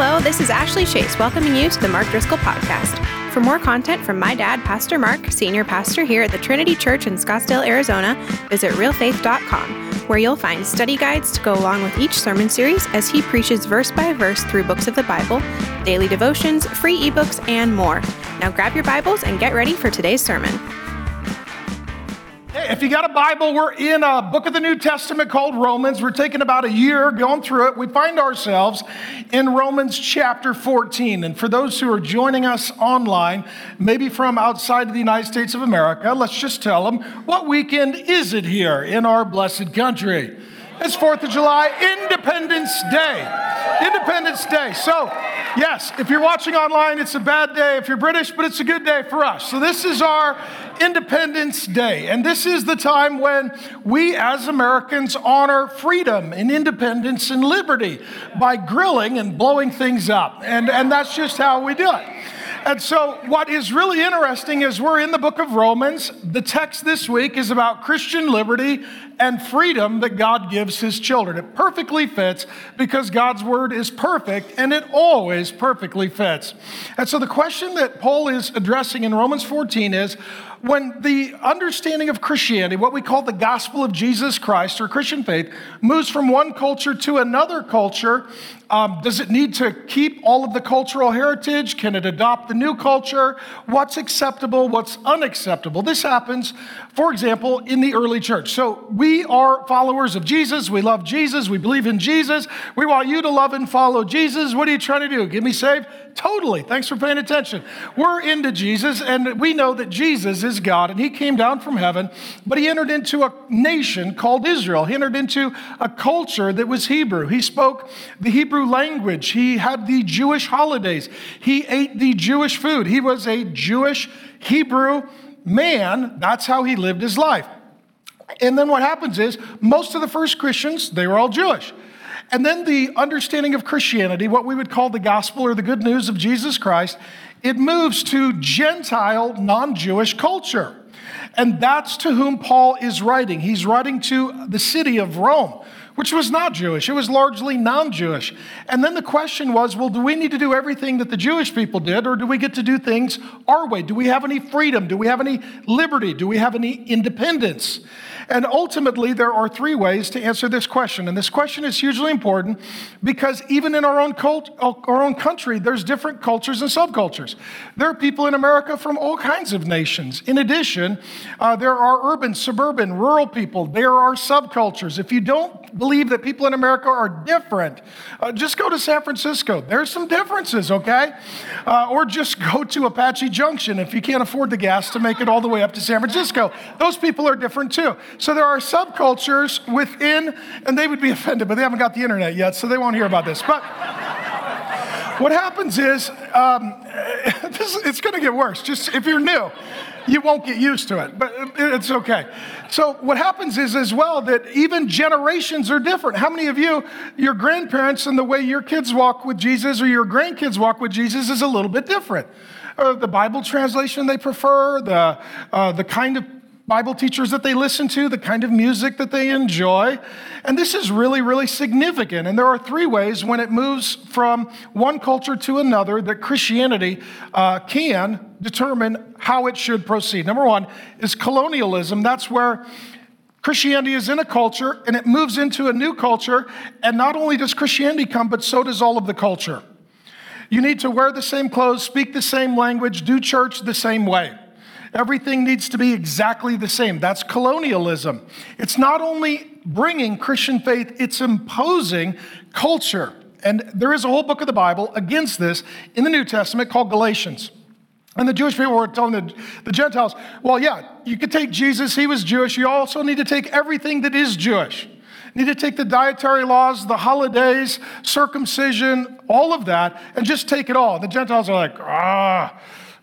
Hello, this is Ashley Chase welcoming you to the Mark Driscoll Podcast. For more content from my dad, Pastor Mark, senior pastor here at the Trinity Church in Scottsdale, Arizona, visit realfaith.com, where you'll find study guides to go along with each sermon series as he preaches verse by verse through books of the Bible, daily devotions, free ebooks, and more. Now grab your Bibles and get ready for today's sermon. If you got a Bible, we're in a book of the New Testament called Romans. We're taking about a year going through it. We find ourselves in Romans chapter 14. And for those who are joining us online, maybe from outside of the United States of America, let's just tell them what weekend is it here in our blessed country? It's 4th of July, Independence Day. Independence Day. So, yes, if you're watching online, it's a bad day if you're British, but it's a good day for us. So, this is our Independence Day. And this is the time when we as Americans honor freedom and independence and liberty by grilling and blowing things up. And, and that's just how we do it. And so, what is really interesting is we're in the book of Romans. The text this week is about Christian liberty and freedom that God gives his children. It perfectly fits because God's word is perfect and it always perfectly fits. And so, the question that Paul is addressing in Romans 14 is when the understanding of Christianity, what we call the gospel of Jesus Christ or Christian faith, moves from one culture to another culture, um, does it need to keep all of the cultural heritage? Can it adopt the new culture? What's acceptable? What's unacceptable? This happens, for example, in the early church. So we are followers of Jesus. We love Jesus. We believe in Jesus. We want you to love and follow Jesus. What are you trying to do? Get me saved? Totally. Thanks for paying attention. We're into Jesus, and we know that Jesus is God, and He came down from heaven, but He entered into a nation called Israel. He entered into a culture that was Hebrew. He spoke the Hebrew language. He had the Jewish holidays. He ate the Jewish food. He was a Jewish Hebrew man. That's how he lived his life. And then what happens is most of the first Christians, they were all Jewish. And then the understanding of Christianity, what we would call the gospel or the good news of Jesus Christ, it moves to Gentile, non Jewish culture. And that's to whom Paul is writing. He's writing to the city of Rome, which was not Jewish, it was largely non Jewish. And then the question was well, do we need to do everything that the Jewish people did, or do we get to do things our way? Do we have any freedom? Do we have any liberty? Do we have any independence? And ultimately, there are three ways to answer this question. And this question is hugely important because even in our own, cult, our own country, there's different cultures and subcultures. There are people in America from all kinds of nations. In addition, uh, there are urban, suburban, rural people. There are subcultures. If you don't believe that people in America are different, uh, just go to San Francisco. There's some differences, okay? Uh, or just go to Apache Junction if you can't afford the gas to make it all the way up to San Francisco. Those people are different too. So there are subcultures within, and they would be offended, but they haven't got the internet yet, so they won't hear about this. But what happens is, um, this, it's going to get worse. Just if you're new, you won't get used to it, but it's okay. So what happens is as well that even generations are different. How many of you, your grandparents and the way your kids walk with Jesus or your grandkids walk with Jesus is a little bit different? Uh, the Bible translation they prefer, the, uh, the kind of Bible teachers that they listen to, the kind of music that they enjoy. And this is really, really significant. And there are three ways when it moves from one culture to another that Christianity uh, can determine how it should proceed. Number one is colonialism. That's where Christianity is in a culture and it moves into a new culture. And not only does Christianity come, but so does all of the culture. You need to wear the same clothes, speak the same language, do church the same way. Everything needs to be exactly the same. That's colonialism. It's not only bringing Christian faith, it's imposing culture. And there is a whole book of the Bible against this in the New Testament called Galatians. And the Jewish people were telling the, the Gentiles, well, yeah, you could take Jesus, he was Jewish. You also need to take everything that is Jewish. You need to take the dietary laws, the holidays, circumcision, all of that, and just take it all. The Gentiles are like, ah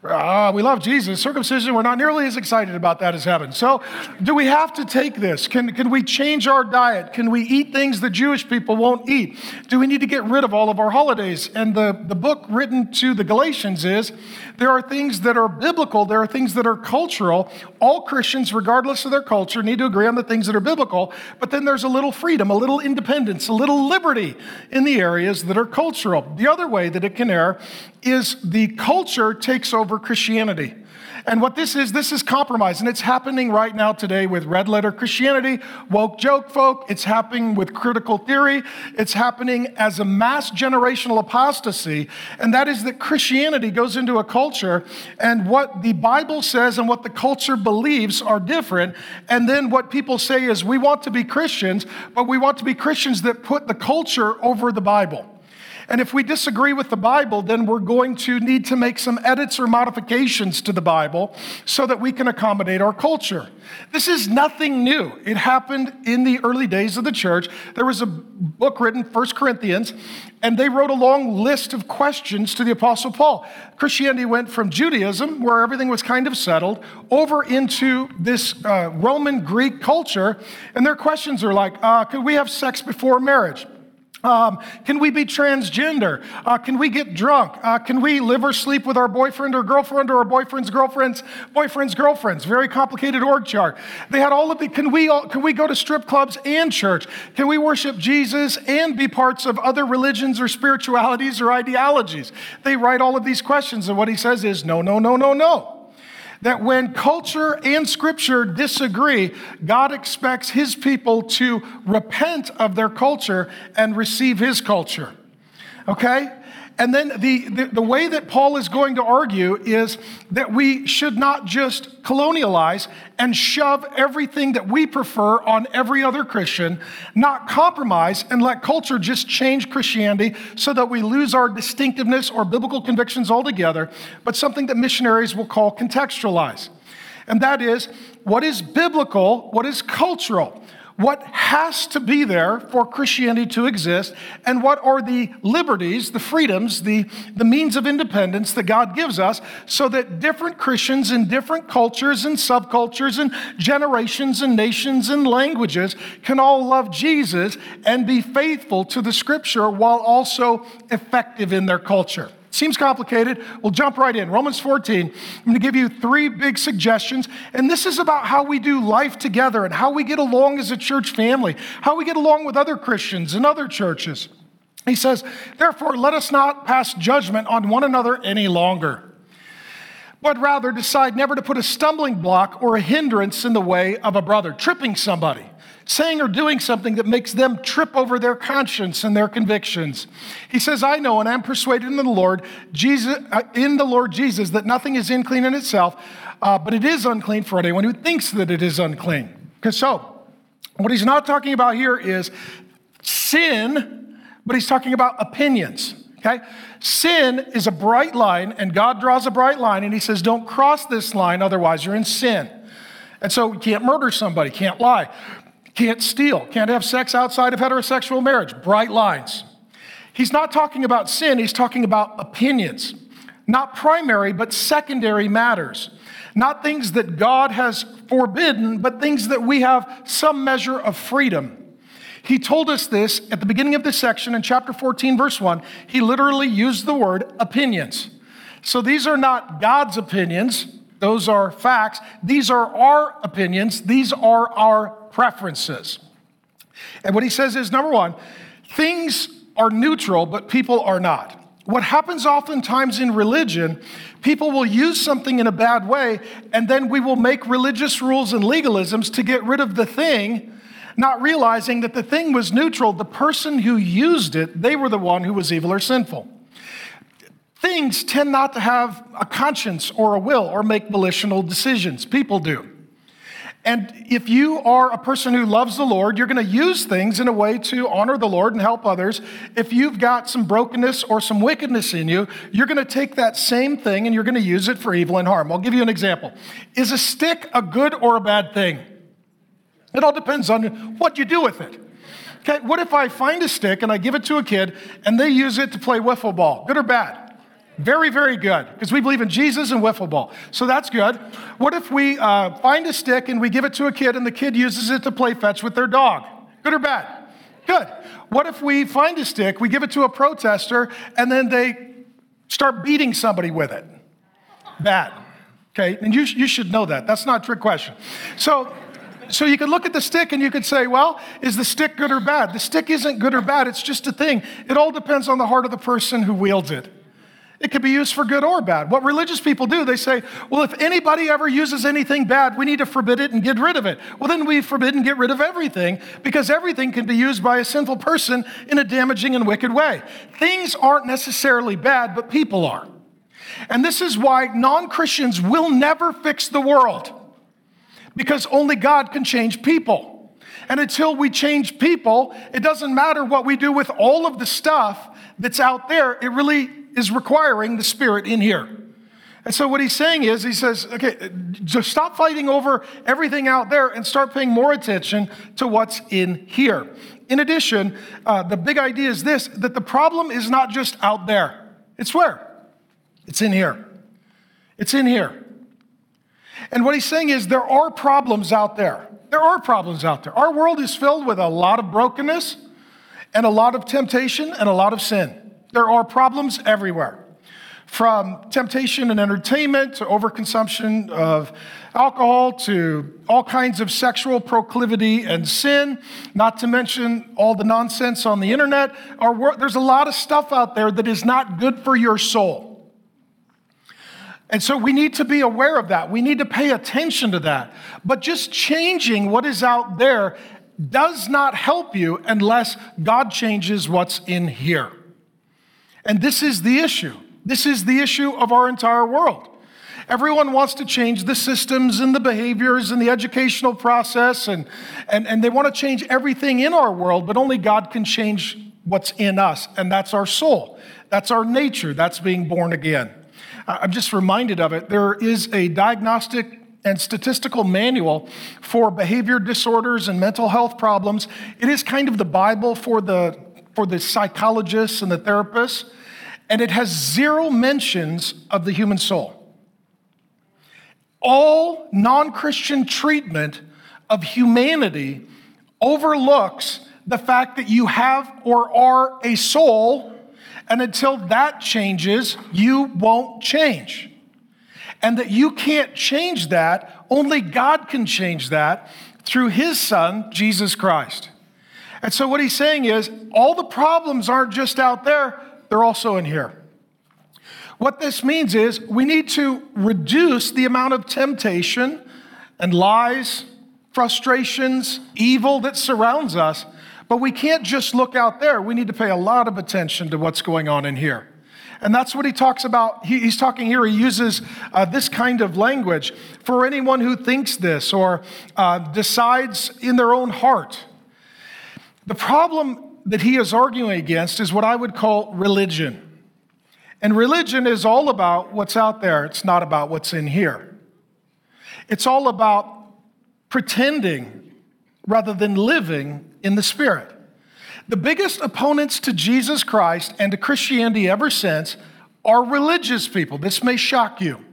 Ah, we love Jesus. Circumcision, we're not nearly as excited about that as heaven. So, do we have to take this? Can, can we change our diet? Can we eat things the Jewish people won't eat? Do we need to get rid of all of our holidays? And the, the book written to the Galatians is there are things that are biblical, there are things that are cultural. All Christians, regardless of their culture, need to agree on the things that are biblical, but then there's a little freedom, a little independence, a little liberty in the areas that are cultural. The other way that it can err is the culture takes over Christianity. And what this is, this is compromise. And it's happening right now today with red letter Christianity, woke joke folk. It's happening with critical theory. It's happening as a mass generational apostasy. And that is that Christianity goes into a culture and what the Bible says and what the culture believes are different. And then what people say is we want to be Christians, but we want to be Christians that put the culture over the Bible. And if we disagree with the Bible, then we're going to need to make some edits or modifications to the Bible so that we can accommodate our culture. This is nothing new. It happened in the early days of the church. There was a book written, First Corinthians, and they wrote a long list of questions to the Apostle Paul. Christianity went from Judaism, where everything was kind of settled, over into this uh, Roman Greek culture. And their questions are like, uh, could we have sex before marriage? Um, can we be transgender? Uh, can we get drunk? Uh, can we live or sleep with our boyfriend or girlfriend or our boyfriend's girlfriend's boyfriend's girlfriends? Very complicated org chart. They had all of the. Can we all, can we go to strip clubs and church? Can we worship Jesus and be parts of other religions or spiritualities or ideologies? They write all of these questions, and what he says is no, no, no, no, no that when culture and scripture disagree, God expects his people to repent of their culture and receive his culture. Okay? And then the, the, the, way that Paul is going to argue is that we should not just colonialize and shove everything that we prefer on every other Christian, not compromise and let culture just change Christianity so that we lose our distinctiveness or biblical convictions altogether, but something that missionaries will call contextualize. And that is what is biblical, what is cultural what has to be there for Christianity to exist, and what are the liberties, the freedoms, the, the means of independence that God gives us so that different Christians in different cultures and subcultures and generations and nations and languages can all love Jesus and be faithful to the scripture while also effective in their culture. Seems complicated. We'll jump right in. Romans 14, I'm going to give you three big suggestions. And this is about how we do life together and how we get along as a church family, how we get along with other Christians and other churches. He says, Therefore, let us not pass judgment on one another any longer, but rather decide never to put a stumbling block or a hindrance in the way of a brother, tripping somebody saying or doing something that makes them trip over their conscience and their convictions. He says, I know and I'm persuaded in the Lord, Jesus, uh, in the Lord Jesus, that nothing is unclean in itself, uh, but it is unclean for anyone who thinks that it is unclean. Because so, what he's not talking about here is sin, but he's talking about opinions. Okay? Sin is a bright line, and God draws a bright line, and He says, Don't cross this line, otherwise you're in sin. And so you can't murder somebody, can't lie. Can't steal, can't have sex outside of heterosexual marriage. Bright lines. He's not talking about sin, he's talking about opinions. Not primary, but secondary matters. Not things that God has forbidden, but things that we have some measure of freedom. He told us this at the beginning of this section in chapter 14, verse 1. He literally used the word opinions. So these are not God's opinions, those are facts. These are our opinions, these are our preferences. And what he says is number one, things are neutral, but people are not. What happens oftentimes in religion, people will use something in a bad way, and then we will make religious rules and legalisms to get rid of the thing, not realizing that the thing was neutral. The person who used it, they were the one who was evil or sinful. Things tend not to have a conscience or a will or make volitional decisions. People do. And if you are a person who loves the Lord, you're going to use things in a way to honor the Lord and help others. If you've got some brokenness or some wickedness in you, you're going to take that same thing and you're going to use it for evil and harm. I'll give you an example. Is a stick a good or a bad thing? It all depends on what you do with it. Okay, what if I find a stick and I give it to a kid and they use it to play wiffle ball? Good or bad? Very, very good, because we believe in Jesus and wiffle ball. So that's good. What if we uh, find a stick and we give it to a kid and the kid uses it to play fetch with their dog? Good or bad? Good. What if we find a stick, we give it to a protester, and then they start beating somebody with it? Bad. Okay, and you, you should know that. That's not a trick question. So, so you could look at the stick and you could say, well, is the stick good or bad? The stick isn't good or bad, it's just a thing. It all depends on the heart of the person who wields it. It could be used for good or bad. What religious people do, they say, well, if anybody ever uses anything bad, we need to forbid it and get rid of it. Well, then we forbid and get rid of everything because everything can be used by a sinful person in a damaging and wicked way. Things aren't necessarily bad, but people are. And this is why non Christians will never fix the world because only God can change people. And until we change people, it doesn't matter what we do with all of the stuff that's out there. It really is requiring the Spirit in here. And so what he's saying is, he says, okay, just stop fighting over everything out there and start paying more attention to what's in here. In addition, uh, the big idea is this that the problem is not just out there, it's where? It's in here. It's in here. And what he's saying is, there are problems out there. There are problems out there. Our world is filled with a lot of brokenness and a lot of temptation and a lot of sin. There are problems everywhere. From temptation and entertainment to overconsumption of alcohol to all kinds of sexual proclivity and sin, not to mention all the nonsense on the internet. There's a lot of stuff out there that is not good for your soul. And so we need to be aware of that. We need to pay attention to that. But just changing what is out there does not help you unless God changes what's in here. And this is the issue. This is the issue of our entire world. Everyone wants to change the systems and the behaviors and the educational process, and, and, and they want to change everything in our world, but only God can change what's in us, and that's our soul. That's our nature. That's being born again. I'm just reminded of it. There is a diagnostic and statistical manual for behavior disorders and mental health problems. It is kind of the Bible for the, for the psychologists and the therapists and it has zero mentions of the human soul. All non Christian treatment of humanity overlooks the fact that you have or are a soul, and until that changes, you won't change. And that you can't change that, only God can change that through His Son, Jesus Christ. And so, what he's saying is, all the problems aren't just out there, they're also in here. What this means is we need to reduce the amount of temptation and lies, frustrations, evil that surrounds us, but we can't just look out there. We need to pay a lot of attention to what's going on in here. And that's what he talks about. He, he's talking here, he uses uh, this kind of language for anyone who thinks this or uh, decides in their own heart. The problem that he is arguing against is what I would call religion. And religion is all about what's out there, it's not about what's in here. It's all about pretending rather than living in the Spirit. The biggest opponents to Jesus Christ and to Christianity ever since are religious people. This may shock you.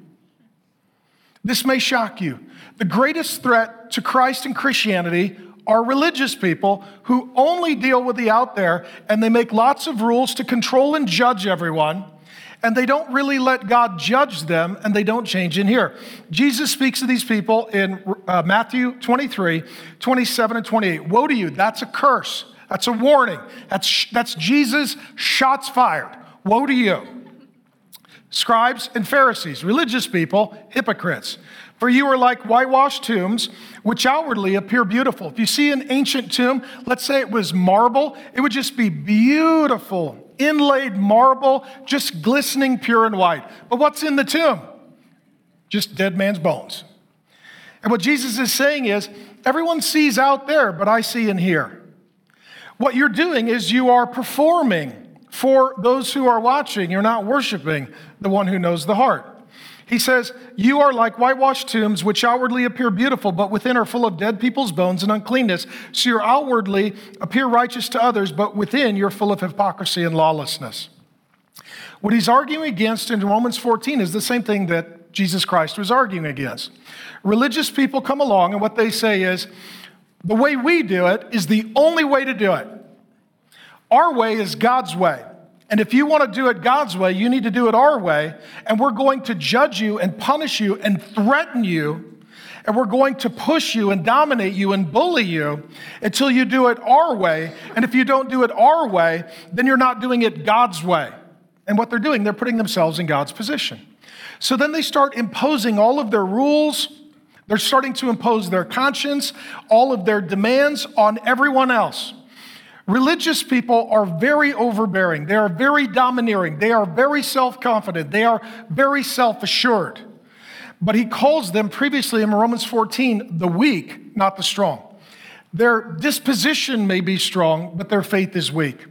This may shock you. The greatest threat to Christ and Christianity are religious people who only deal with the out there and they make lots of rules to control and judge everyone. And they don't really let God judge them and they don't change in here. Jesus speaks to these people in uh, Matthew 23, 27, and 28. Woe to you, that's a curse. That's a warning. That's, that's Jesus' shots fired. Woe to you. Scribes and Pharisees, religious people, hypocrites. For you are like whitewashed tombs, which outwardly appear beautiful. If you see an ancient tomb, let's say it was marble, it would just be beautiful, inlaid marble, just glistening pure and white. But what's in the tomb? Just dead man's bones. And what Jesus is saying is, everyone sees out there, but I see in here. What you're doing is you are performing for those who are watching. You're not worshiping the one who knows the heart. He says, You are like whitewashed tombs, which outwardly appear beautiful, but within are full of dead people's bones and uncleanness. So you outwardly appear righteous to others, but within you're full of hypocrisy and lawlessness. What he's arguing against in Romans 14 is the same thing that Jesus Christ was arguing against. Religious people come along, and what they say is, the way we do it is the only way to do it. Our way is God's way. And if you want to do it God's way, you need to do it our way. And we're going to judge you and punish you and threaten you. And we're going to push you and dominate you and bully you until you do it our way. And if you don't do it our way, then you're not doing it God's way. And what they're doing, they're putting themselves in God's position. So then they start imposing all of their rules, they're starting to impose their conscience, all of their demands on everyone else. Religious people are very overbearing. They are very domineering. They are very self confident. They are very self assured. But he calls them previously in Romans 14 the weak, not the strong. Their disposition may be strong, but their faith is weak.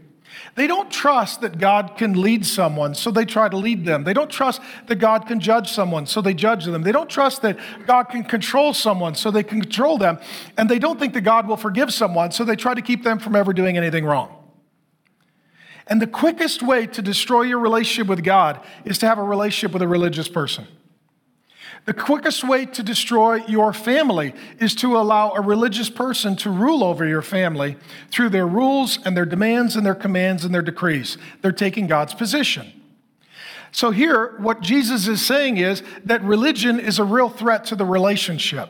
They don't trust that God can lead someone, so they try to lead them. They don't trust that God can judge someone, so they judge them. They don't trust that God can control someone, so they control them. And they don't think that God will forgive someone, so they try to keep them from ever doing anything wrong. And the quickest way to destroy your relationship with God is to have a relationship with a religious person. The quickest way to destroy your family is to allow a religious person to rule over your family through their rules and their demands and their commands and their decrees. They're taking God's position. So, here, what Jesus is saying is that religion is a real threat to the relationship.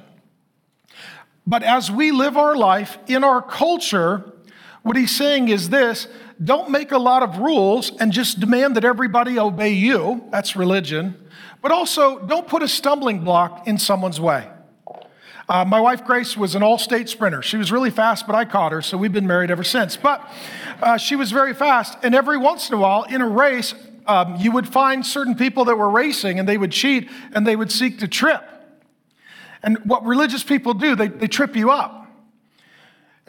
But as we live our life in our culture, what he's saying is this don't make a lot of rules and just demand that everybody obey you. That's religion. But also, don't put a stumbling block in someone's way. Uh, my wife Grace was an all state sprinter. She was really fast, but I caught her, so we've been married ever since. But uh, she was very fast, and every once in a while in a race, um, you would find certain people that were racing and they would cheat and they would seek to trip. And what religious people do, they, they trip you up.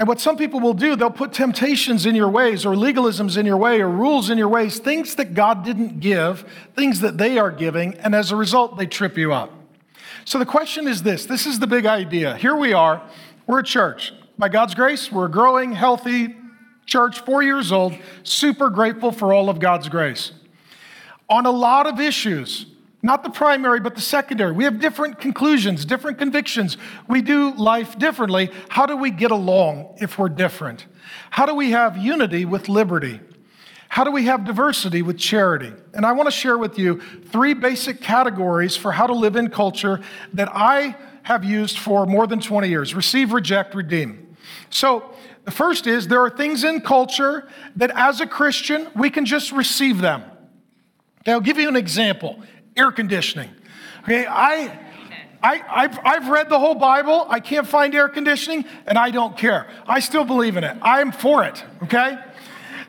And what some people will do, they'll put temptations in your ways, or legalisms in your way, or rules in your ways, things that God didn't give, things that they are giving, and as a result, they trip you up. So the question is this this is the big idea. Here we are, we're a church. By God's grace, we're a growing, healthy church, four years old, super grateful for all of God's grace. On a lot of issues, not the primary, but the secondary. We have different conclusions, different convictions. We do life differently. How do we get along if we're different? How do we have unity with liberty? How do we have diversity with charity? And I want to share with you three basic categories for how to live in culture that I have used for more than 20 years receive, reject, redeem. So, the first is there are things in culture that as a Christian, we can just receive them. Okay, I'll give you an example air conditioning. Okay, I, I, I've, I've read the whole Bible. I can't find air conditioning, and I don't care. I still believe in it. I'm for it, okay?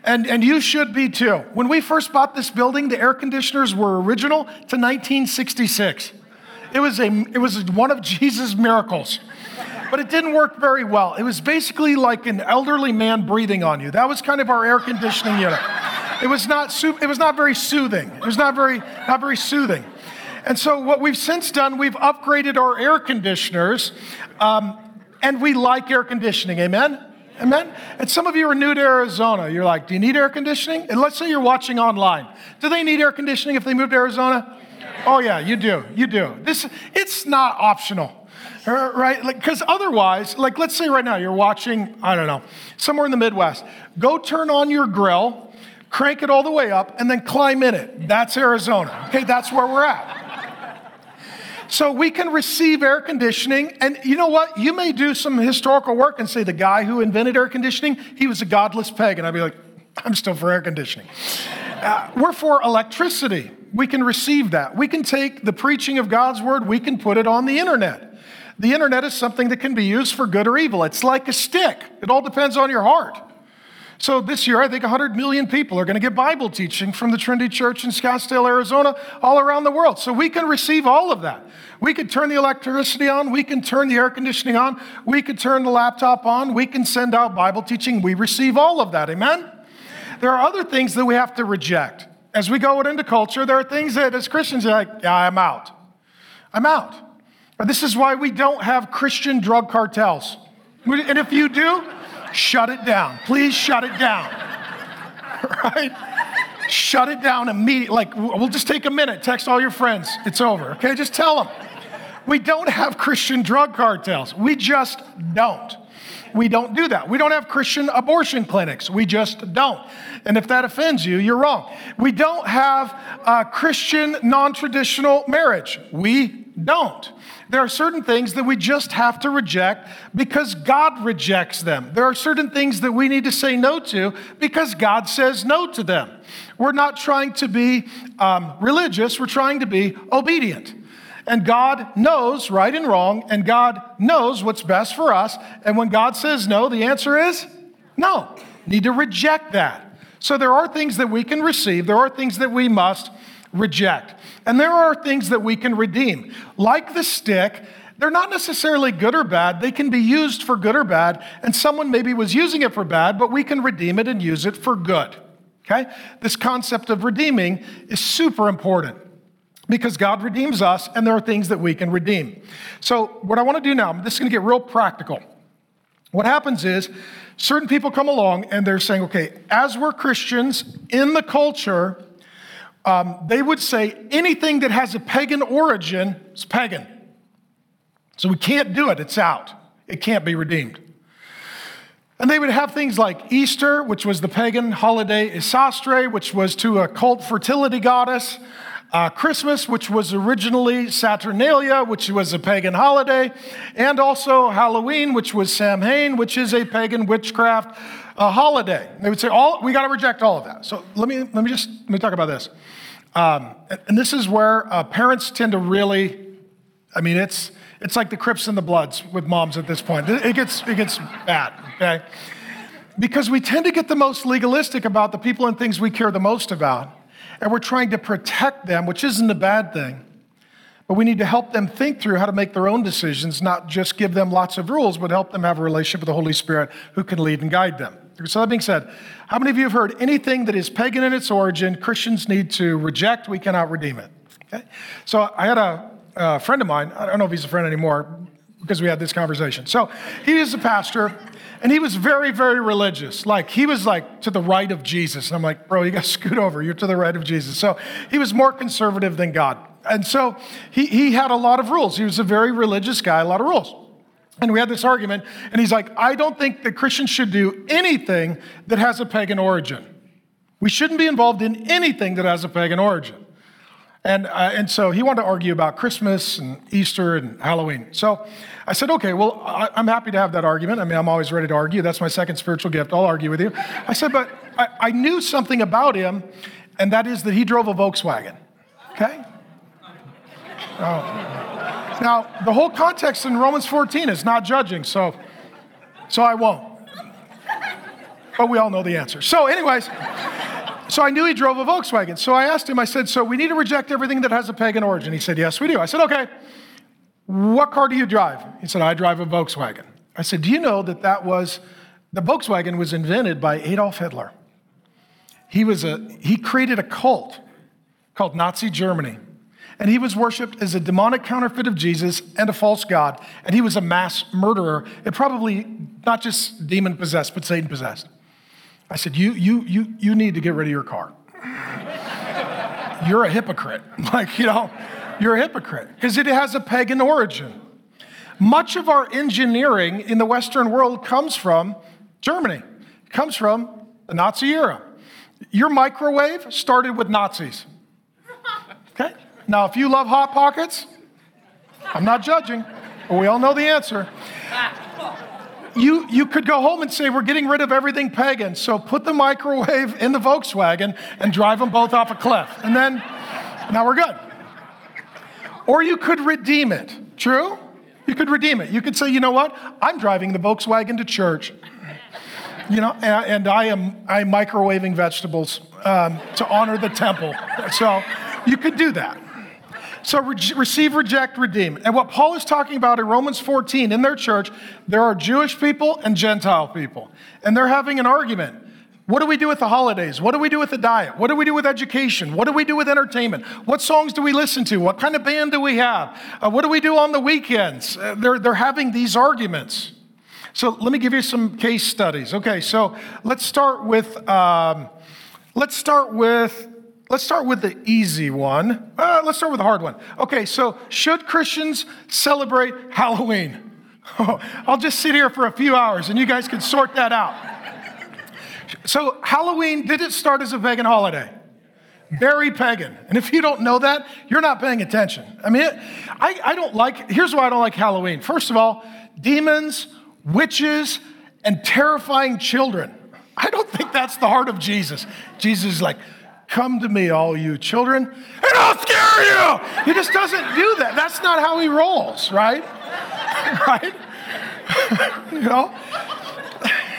And, and you should be too. When we first bought this building, the air conditioners were original to 1966. It was, a, it was one of Jesus' miracles. But it didn't work very well. It was basically like an elderly man breathing on you. That was kind of our air conditioning unit. It was not, it was not very soothing. It was not very, not very soothing. And so, what we've since done, we've upgraded our air conditioners, um, and we like air conditioning. Amen? Amen? And some of you are new to Arizona. You're like, do you need air conditioning? And let's say you're watching online. Do they need air conditioning if they move to Arizona? Oh, yeah, you do. You do. This, it's not optional right? Because like, otherwise, like let's say right now you're watching, I don't know, somewhere in the Midwest. Go turn on your grill, crank it all the way up, and then climb in it. That's Arizona. Okay, that's where we're at. So we can receive air conditioning, and you know what? You may do some historical work and say the guy who invented air conditioning, he was a godless pagan. I'd be like, I'm still for air conditioning. Uh, we're for electricity. We can receive that. We can take the preaching of God's word, we can put it on the internet. The internet is something that can be used for good or evil. It's like a stick, it all depends on your heart. So this year, I think 100 million people are going to get Bible teaching from the Trinity Church in Scottsdale, Arizona, all around the world. So we can receive all of that. We can turn the electricity on, we can turn the air conditioning on, we can turn the laptop on, we can send out Bible teaching. We receive all of that. Amen? There are other things that we have to reject. As we go into culture, there are things that as Christians, you're like, yeah, I'm out. I'm out. But this is why we don't have Christian drug cartels. And if you do, shut it down. Please shut it down. right? shut it down immediately. Like, we'll just take a minute, text all your friends, it's over, okay? Just tell them. We don't have Christian drug cartels. We just don't. We don't do that. We don't have Christian abortion clinics. We just don't. And if that offends you, you're wrong. We don't have a Christian non traditional marriage. We don't. There are certain things that we just have to reject because God rejects them. There are certain things that we need to say no to because God says no to them. We're not trying to be um, religious, we're trying to be obedient. And God knows right and wrong, and God knows what's best for us. And when God says no, the answer is no. Need to reject that. So there are things that we can receive, there are things that we must reject. And there are things that we can redeem. Like the stick, they're not necessarily good or bad. They can be used for good or bad. And someone maybe was using it for bad, but we can redeem it and use it for good. Okay? This concept of redeeming is super important because God redeems us and there are things that we can redeem. So, what I want to do now, this is going to get real practical. What happens is certain people come along and they're saying, okay, as we're Christians in the culture, um, they would say anything that has a pagan origin is pagan. So we can't do it, it's out. It can't be redeemed. And they would have things like Easter, which was the pagan holiday Isostre, which was to a cult fertility goddess. Uh, Christmas, which was originally Saturnalia, which was a pagan holiday, and also Halloween, which was Samhain, which is a pagan witchcraft uh, holiday. They would say, all, we got to reject all of that. So let me, let me just let me talk about this. Um, and this is where uh, parents tend to really, I mean, it's, it's like the Crips and the Bloods with moms at this point. It gets, it gets bad, okay? Because we tend to get the most legalistic about the people and things we care the most about and we're trying to protect them, which isn't a bad thing. But we need to help them think through how to make their own decisions, not just give them lots of rules, but help them have a relationship with the Holy Spirit who can lead and guide them. So, that being said, how many of you have heard anything that is pagan in its origin, Christians need to reject? We cannot redeem it. Okay? So, I had a, a friend of mine, I don't know if he's a friend anymore because we had this conversation. So, he is a pastor and he was very, very religious. Like, he was like to the right of Jesus. And I'm like, bro, you got to scoot over. You're to the right of Jesus. So he was more conservative than God. And so he, he had a lot of rules. He was a very religious guy, a lot of rules. And we had this argument, and he's like, I don't think that Christians should do anything that has a pagan origin. We shouldn't be involved in anything that has a pagan origin. And, uh, and so he wanted to argue about Christmas and Easter and Halloween. So I said, okay, well, I, am happy to have that argument. I mean, I'm always ready to argue. That's my second spiritual gift. I'll argue with you. I said, but I, I knew something about him, and that is that he drove a Volkswagen. Okay? Oh. Now, the whole context in Romans 14 is not judging, so, so I won't. But we all know the answer. So, anyways, so I knew he drove a Volkswagen. So I asked him, I said, So we need to reject everything that has a pagan origin. He said, Yes, we do. I said, Okay, what car do you drive? He said, I drive a Volkswagen. I said, Do you know that that was, the Volkswagen was invented by Adolf Hitler? He, was a, he created a cult called Nazi Germany. And he was worshiped as a demonic counterfeit of Jesus and a false God. And he was a mass murderer, and probably not just demon possessed, but Satan possessed. I said, you, you, you, you need to get rid of your car. you're a hypocrite. Like, you know, you're a hypocrite because it has a pagan origin. Much of our engineering in the Western world comes from Germany, it comes from the Nazi era. Your microwave started with Nazis. Now, if you love Hot Pockets, I'm not judging, but we all know the answer you, you could go home and say, We're getting rid of everything pagan. So put the microwave in the Volkswagen and drive them both off a cliff. And then now we're good. Or you could redeem it. True? You could redeem it. You could say, You know what? I'm driving the Volkswagen to church. You know, and, and I am I'm microwaving vegetables um, to honor the temple. So you could do that. So re- receive, reject, redeem. And what Paul is talking about in Romans 14 in their church, there are Jewish people and Gentile people. And they're having an argument. What do we do with the holidays? What do we do with the diet? What do we do with education? What do we do with entertainment? What songs do we listen to? What kind of band do we have? Uh, what do we do on the weekends? Uh, they're, they're having these arguments. So let me give you some case studies. Okay, so let's start with um, let's start with let's start with the easy one. Uh, let's start with the hard one. Okay, so should Christians celebrate Halloween? I'll just sit here for a few hours and you guys can sort that out. So, Halloween, did it start as a pagan holiday? Very pagan. And if you don't know that, you're not paying attention. I mean, it, I, I don't like, here's why I don't like Halloween. First of all, demons, witches, and terrifying children. I don't think that's the heart of Jesus. Jesus is like, Come to me, all you children, and I'll scare you. He just doesn't do that. That's not how he rolls, right? right? you know?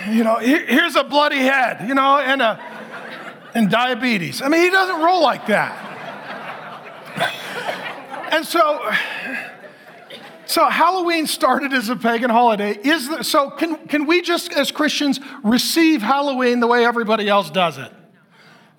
You know, here's a bloody head, you know, and a and diabetes. I mean, he doesn't roll like that. And so so Halloween started as a pagan holiday. Is the, so can, can we just as Christians receive Halloween the way everybody else does it?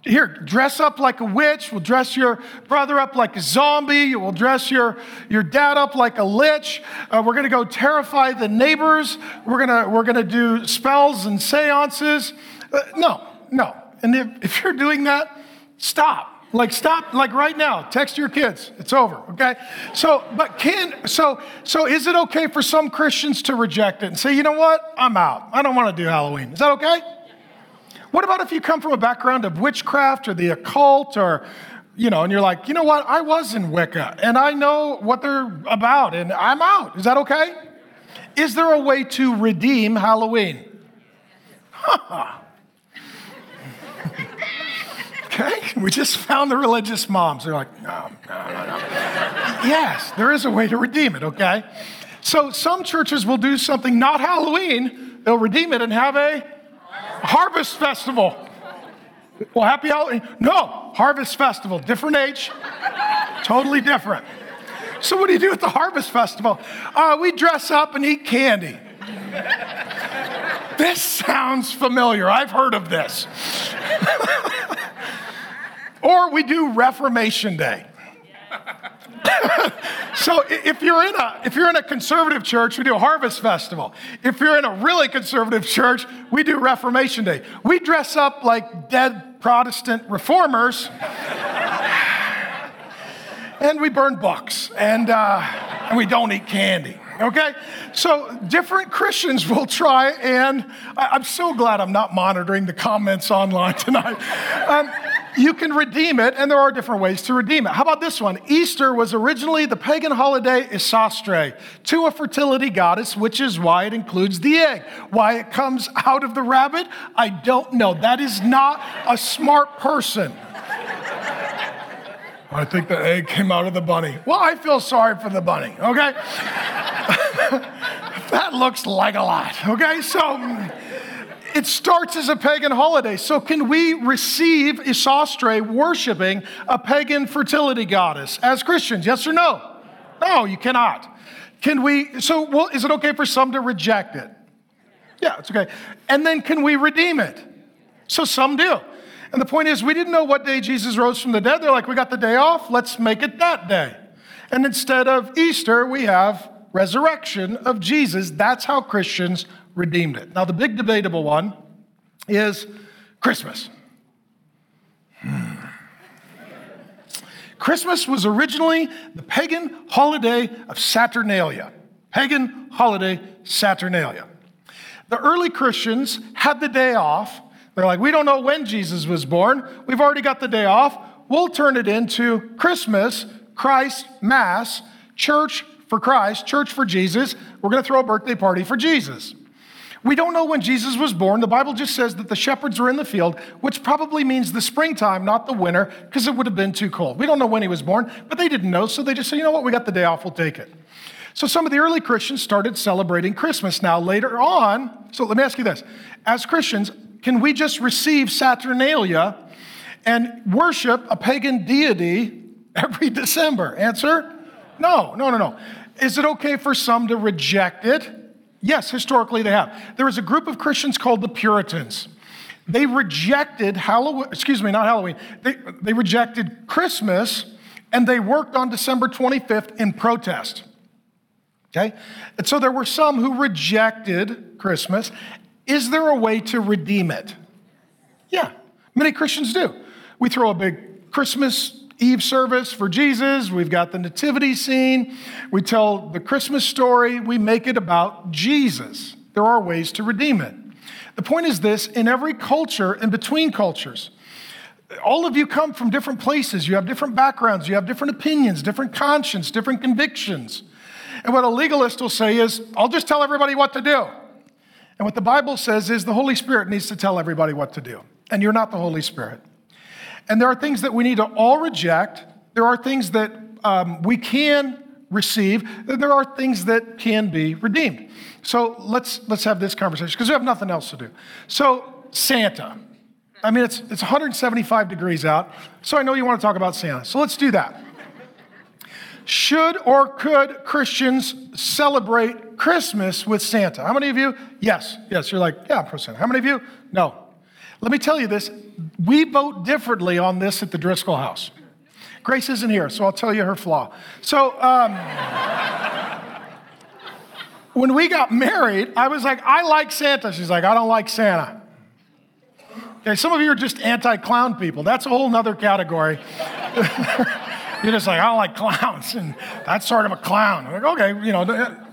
Here, dress up like a witch. We'll dress your brother up like a zombie. We'll dress your, your dad up like a lich. Uh, we're going to go terrify the neighbors. We're going we're gonna do spells and seances. Uh, no, no. And if, if you're doing that, stop. Like stop, like right now, text your kids. It's over, okay? So, but can so so is it okay for some Christians to reject it and say, you know what? I'm out. I don't want to do Halloween. Is that okay? What about if you come from a background of witchcraft or the occult or, you know, and you're like, you know what? I was in Wicca and I know what they're about and I'm out. Is that okay? Is there a way to redeem Halloween? okay, we just found the religious moms. They're like, no, no, no, no. yes, there is a way to redeem it, okay? So some churches will do something not Halloween, they'll redeem it and have a Harvest Festival. Well, happy Halloween. No, Harvest Festival, different age, totally different. So, what do you do at the Harvest Festival? Uh, we dress up and eat candy. this sounds familiar. I've heard of this. or we do Reformation Day. So if you're in a if you're in a conservative church, we do a harvest festival. If you're in a really conservative church, we do Reformation Day. We dress up like dead Protestant reformers. and we burn books and, uh, and we don't eat candy okay? So different Christians will try, and I, am so glad I'm not monitoring the comments online tonight. Um, you can redeem it, and there are different ways to redeem it. How about this one? Easter was originally the pagan holiday Isostre to a fertility goddess, which is why it includes the egg. Why it comes out of the rabbit, I don't know. That is not a smart person. I think the egg came out of the bunny. Well, I feel sorry for the bunny, okay? that looks like a lot, okay? So it starts as a pagan holiday. So, can we receive Isostre worshiping a pagan fertility goddess as Christians? Yes or no? No, you cannot. Can we? So, well, is it okay for some to reject it? Yeah, it's okay. And then, can we redeem it? So, some do. And the point is, we didn't know what day Jesus rose from the dead. They're like, we got the day off, let's make it that day. And instead of Easter, we have resurrection of Jesus. That's how Christians redeemed it. Now, the big debatable one is Christmas. Hmm. Christmas was originally the pagan holiday of Saturnalia. Pagan holiday Saturnalia. The early Christians had the day off. They're like, we don't know when Jesus was born. We've already got the day off. We'll turn it into Christmas, Christ, Mass, church for Christ, church for Jesus. We're going to throw a birthday party for Jesus. We don't know when Jesus was born. The Bible just says that the shepherds were in the field, which probably means the springtime, not the winter, because it would have been too cold. We don't know when he was born, but they didn't know, so they just said, you know what, we got the day off, we'll take it. So some of the early Christians started celebrating Christmas. Now, later on, so let me ask you this as Christians, can we just receive Saturnalia and worship a pagan deity every December? Answer no, no, no, no. Is it okay for some to reject it? Yes, historically they have. There was a group of Christians called the Puritans. They rejected Halloween, excuse me, not Halloween, they, they rejected Christmas and they worked on December 25th in protest. Okay? And so there were some who rejected Christmas. Is there a way to redeem it? Yeah. Many Christians do. We throw a big Christmas Eve service for Jesus. We've got the nativity scene. We tell the Christmas story. We make it about Jesus. There are ways to redeem it. The point is this in every culture and between cultures, all of you come from different places. You have different backgrounds. You have different opinions, different conscience, different convictions. And what a legalist will say is, I'll just tell everybody what to do. And what the Bible says is the Holy Spirit needs to tell everybody what to do. And you're not the Holy Spirit. And there are things that we need to all reject. There are things that um, we can receive. And there are things that can be redeemed. So let's, let's have this conversation because we have nothing else to do. So, Santa. I mean, it's, it's 175 degrees out, so I know you want to talk about Santa. So let's do that. Should or could Christians celebrate Christmas with Santa? How many of you? Yes, yes, you're like, yeah, I'm pro Santa. How many of you? No. Let me tell you this we vote differently on this at the Driscoll house. Grace isn't here, so I'll tell you her flaw. So, um, when we got married, I was like, I like Santa. She's like, I don't like Santa. Okay, some of you are just anti clown people. That's a whole nother category. You're just like, I don't like clowns, and that's sort of a clown. I'm like, okay, you know,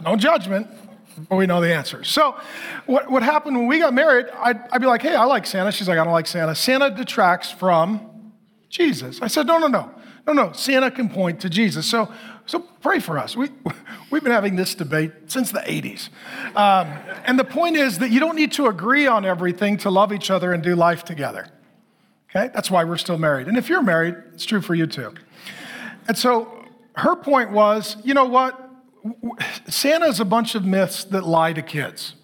no judgment, we know the answer. So, what, what happened when we got married, I'd, I'd be like, hey, I like Santa. She's like, I don't like Santa. Santa detracts from Jesus. I said, no, no, no. No, no, Santa can point to Jesus. So, so pray for us. We, we've been having this debate since the 80s. Um, and the point is that you don't need to agree on everything to love each other and do life together. Okay? That's why we're still married. And if you're married, it's true for you too. And so her point was you know what? Santa is a bunch of myths that lie to kids.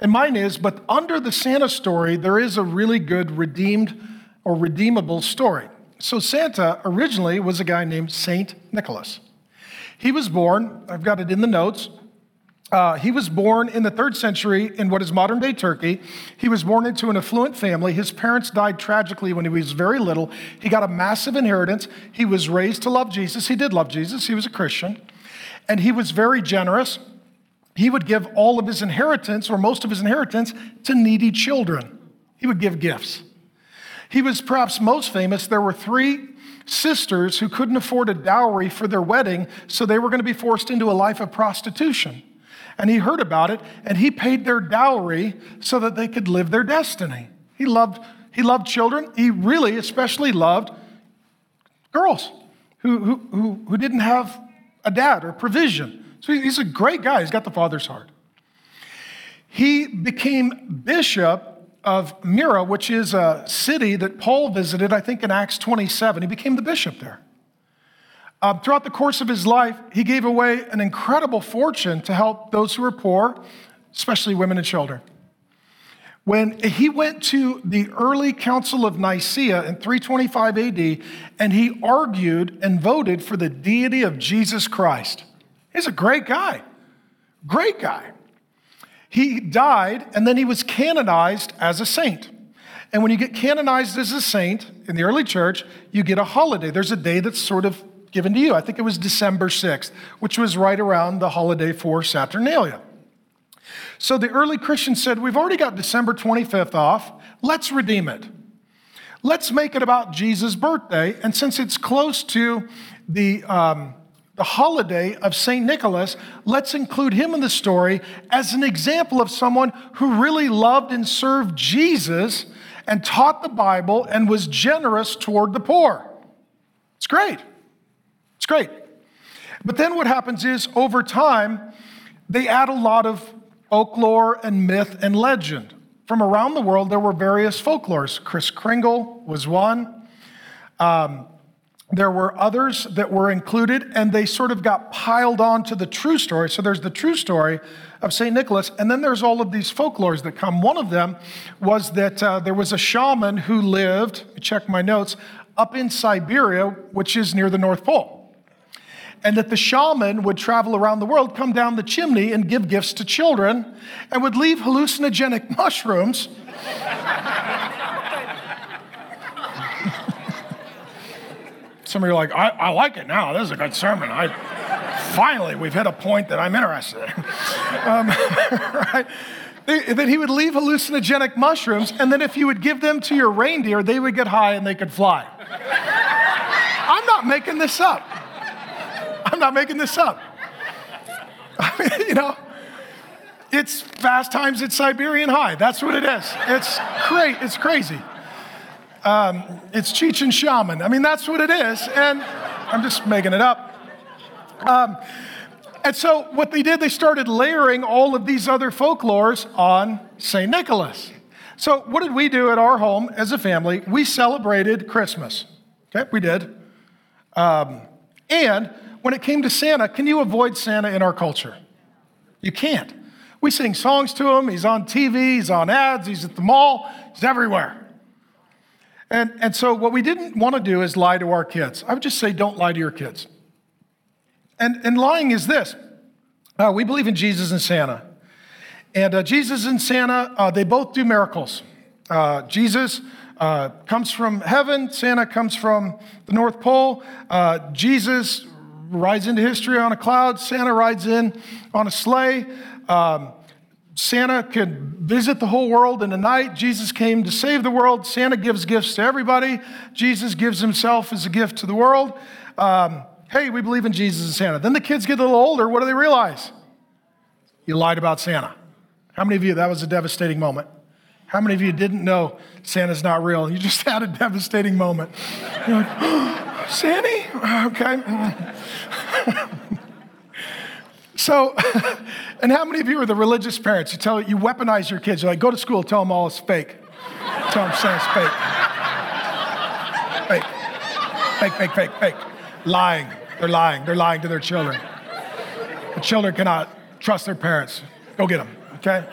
And mine is, but under the Santa story, there is a really good redeemed or redeemable story. So, Santa originally was a guy named Saint Nicholas. He was born, I've got it in the notes. Uh, he was born in the third century in what is modern day Turkey. He was born into an affluent family. His parents died tragically when he was very little. He got a massive inheritance. He was raised to love Jesus. He did love Jesus, he was a Christian. And he was very generous. He would give all of his inheritance, or most of his inheritance, to needy children. He would give gifts. He was perhaps most famous. There were three sisters who couldn't afford a dowry for their wedding, so they were going to be forced into a life of prostitution. And he heard about it, and he paid their dowry so that they could live their destiny. He loved, he loved children. He really, especially, loved girls who, who, who, who didn't have a dad or provision. So he's a great guy. He's got the father's heart. He became bishop of Myra, which is a city that Paul visited, I think in Acts 27. He became the bishop there. Uh, throughout the course of his life, he gave away an incredible fortune to help those who were poor, especially women and children. When he went to the early Council of Nicaea in 325 AD, and he argued and voted for the deity of Jesus Christ. He's a great guy, great guy. He died and then he was canonized as a saint. And when you get canonized as a saint in the early church, you get a holiday. There's a day that's sort of given to you. I think it was December 6th, which was right around the holiday for Saturnalia. So the early Christians said, We've already got December 25th off. Let's redeem it. Let's make it about Jesus' birthday. And since it's close to the um, the holiday of St. Nicholas, let's include him in the story as an example of someone who really loved and served Jesus and taught the Bible and was generous toward the poor. It's great. It's great. But then what happens is over time, they add a lot of folklore and myth and legend. From around the world, there were various folklores. Kris Kringle was one. Um, there were others that were included, and they sort of got piled on to the true story. So there's the true story of St. Nicholas, and then there's all of these folklores that come. One of them was that uh, there was a shaman who lived, check my notes, up in Siberia, which is near the North Pole. And that the shaman would travel around the world, come down the chimney, and give gifts to children, and would leave hallucinogenic mushrooms. Some of you are like, I, I like it now. This is a good sermon. I, finally, we've hit a point that I'm interested in. um, right? that he would leave hallucinogenic mushrooms, and then if you would give them to your reindeer, they would get high and they could fly. I'm not making this up. I'm not making this up. you know, it's fast times at Siberian High. That's what it is. It's great. It's crazy. Um, it's Cheech and Shaman. I mean, that's what it is. And I'm just making it up. Um, and so, what they did, they started layering all of these other folklores on St. Nicholas. So, what did we do at our home as a family? We celebrated Christmas. Okay, we did. Um, and when it came to Santa, can you avoid Santa in our culture? You can't. We sing songs to him. He's on TV, he's on ads, he's at the mall, he's everywhere. And, and so, what we didn't want to do is lie to our kids. I would just say, don't lie to your kids. And, and lying is this uh, we believe in Jesus and Santa. And uh, Jesus and Santa, uh, they both do miracles. Uh, Jesus uh, comes from heaven, Santa comes from the North Pole. Uh, Jesus rides into history on a cloud, Santa rides in on a sleigh. Um, Santa could visit the whole world in a night. Jesus came to save the world. Santa gives gifts to everybody. Jesus gives himself as a gift to the world. Um, hey, we believe in Jesus and Santa. Then the kids get a little older. What do they realize? You lied about Santa. How many of you, that was a devastating moment? How many of you didn't know Santa's not real? You just had a devastating moment. You're like, oh, Sandy? Okay. so, and how many of you are the religious parents? You tell you weaponize your kids. You're like, go to school, tell them all it's fake. Tell them Santa's fake. Fake. Fake, fake, fake, fake. Lying. They're lying. They're lying to their children. The children cannot trust their parents. Go get them, okay?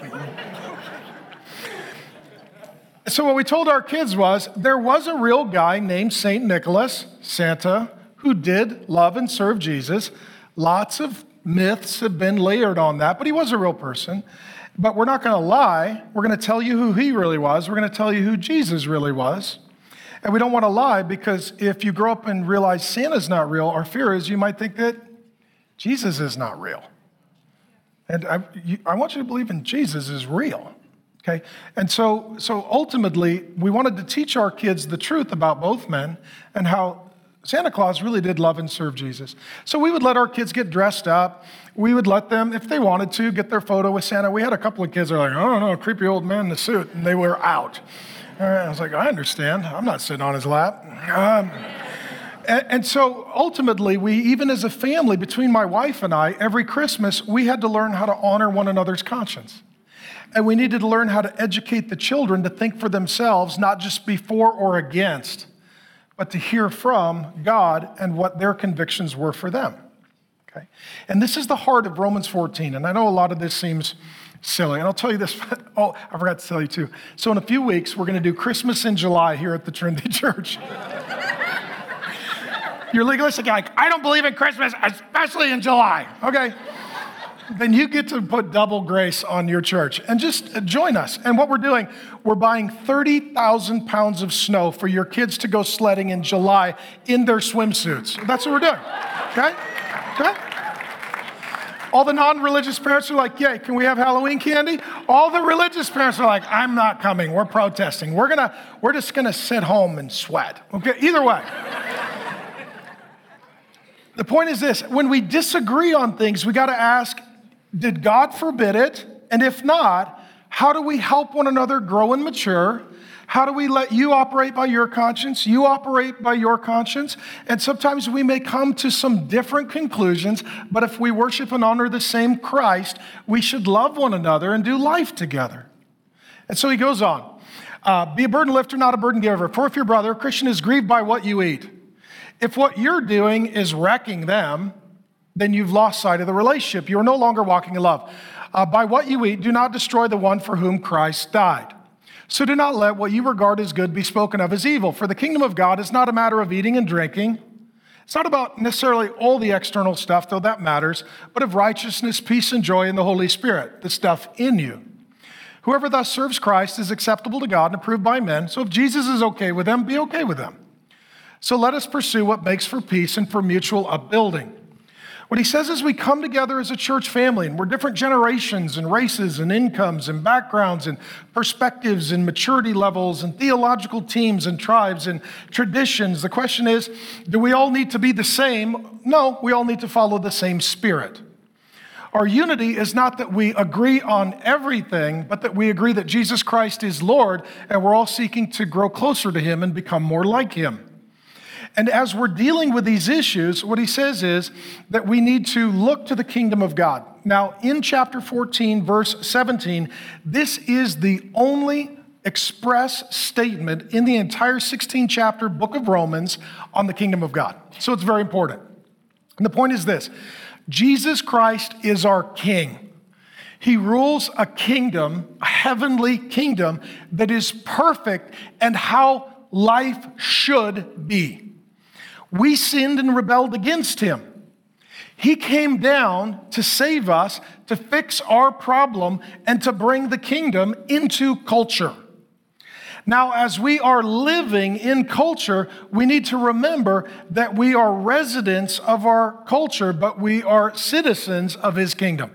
So, what we told our kids was there was a real guy named St. Nicholas, Santa, who did love and serve Jesus. Lots of myths have been layered on that, but he was a real person. But we're not going to lie. We're going to tell you who he really was. We're going to tell you who Jesus really was. And we don't want to lie because if you grow up and realize Santa's not real, our fear is you might think that Jesus is not real. And I, you, I want you to believe in Jesus is real. Okay? And so, so ultimately, we wanted to teach our kids the truth about both men and how Santa Claus really did love and serve Jesus. So we would let our kids get dressed up. We would let them, if they wanted to, get their photo with Santa. We had a couple of kids that are like, oh no, creepy old man in the suit, and they were out. I was like, I understand. I'm not sitting on his lap. Um, and, and so ultimately, we, even as a family, between my wife and I, every Christmas, we had to learn how to honor one another's conscience. And we needed to learn how to educate the children to think for themselves, not just before or against, but to hear from God and what their convictions were for them. Okay? And this is the heart of Romans 14. And I know a lot of this seems silly. And I'll tell you this. Oh, I forgot to tell you too. So, in a few weeks, we're going to do Christmas in July here at the Trinity Church. You're legalistic, like, I don't believe in Christmas, especially in July. Okay. Then you get to put double grace on your church and just uh, join us. And what we're doing, we're buying 30,000 pounds of snow for your kids to go sledding in July in their swimsuits. That's what we're doing. Okay? Okay? All the non religious parents are like, Yay, can we have Halloween candy? All the religious parents are like, I'm not coming. We're protesting. We're, gonna, we're just going to sit home and sweat. Okay, either way. the point is this when we disagree on things, we got to ask, did God forbid it? And if not, how do we help one another grow and mature? How do we let you operate by your conscience? You operate by your conscience. And sometimes we may come to some different conclusions, but if we worship and honor the same Christ, we should love one another and do life together. And so he goes on uh, Be a burden lifter, not a burden giver. For if your brother, Christian, is grieved by what you eat, if what you're doing is wrecking them, then you've lost sight of the relationship. You are no longer walking in love. Uh, by what you eat, do not destroy the one for whom Christ died. So do not let what you regard as good be spoken of as evil, for the kingdom of God is not a matter of eating and drinking. It's not about necessarily all the external stuff, though that matters, but of righteousness, peace, and joy in the Holy Spirit, the stuff in you. Whoever thus serves Christ is acceptable to God and approved by men. So if Jesus is okay with them, be okay with them. So let us pursue what makes for peace and for mutual upbuilding. What he says is we come together as a church family and we're different generations and races and incomes and backgrounds and perspectives and maturity levels and theological teams and tribes and traditions. The question is do we all need to be the same? No, we all need to follow the same spirit. Our unity is not that we agree on everything, but that we agree that Jesus Christ is Lord and we're all seeking to grow closer to him and become more like him. And as we're dealing with these issues, what he says is that we need to look to the kingdom of God. Now, in chapter 14, verse 17, this is the only express statement in the entire 16 chapter book of Romans on the kingdom of God. So it's very important. And the point is this Jesus Christ is our king. He rules a kingdom, a heavenly kingdom that is perfect and how life should be. We sinned and rebelled against him. He came down to save us, to fix our problem, and to bring the kingdom into culture. Now, as we are living in culture, we need to remember that we are residents of our culture, but we are citizens of his kingdom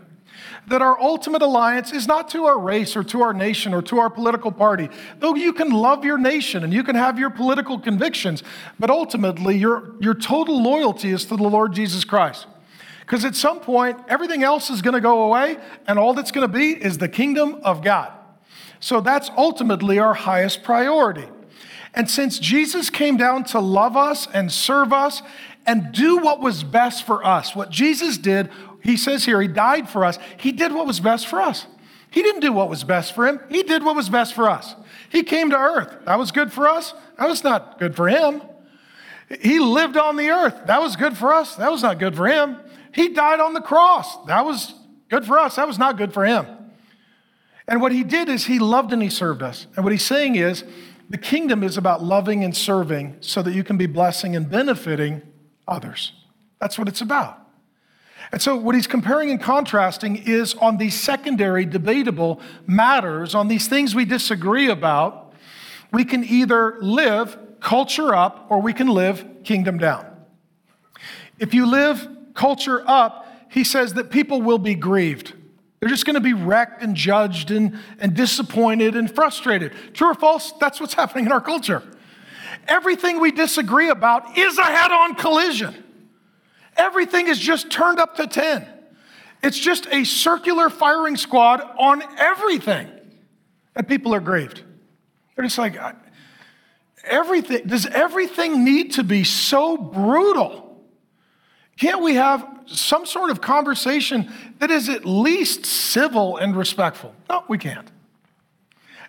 that our ultimate alliance is not to our race or to our nation or to our political party. Though you can love your nation and you can have your political convictions, but ultimately your, your total loyalty is to the Lord Jesus Christ. Because at some point, everything else is going to go away, and all that's going to be is the kingdom of God. So that's ultimately our highest priority. And since Jesus came down to love us and serve us and do what was best for us, what Jesus did he says here, He died for us. He did what was best for us. He didn't do what was best for Him, He did what was best for us. He came to earth. That was good for us. That was not good for Him. He lived on the earth. That was good for us. That was not good for Him. He died on the cross. That was good for us. That was not good for Him. And what He did is He loved and He served us. And what He's saying is, the kingdom is about loving and serving so that you can be blessing and benefiting others. That's what it's about. And so, what he's comparing and contrasting is on these secondary debatable matters, on these things we disagree about, we can either live culture up or we can live kingdom down. If you live culture up, he says that people will be grieved. They're just going to be wrecked and judged and, and disappointed and frustrated. True or false? That's what's happening in our culture. Everything we disagree about is a head on collision. Everything is just turned up to 10. It's just a circular firing squad on everything. And people are grieved. They're just like, everything, does everything need to be so brutal? Can't we have some sort of conversation that is at least civil and respectful? No, we can't.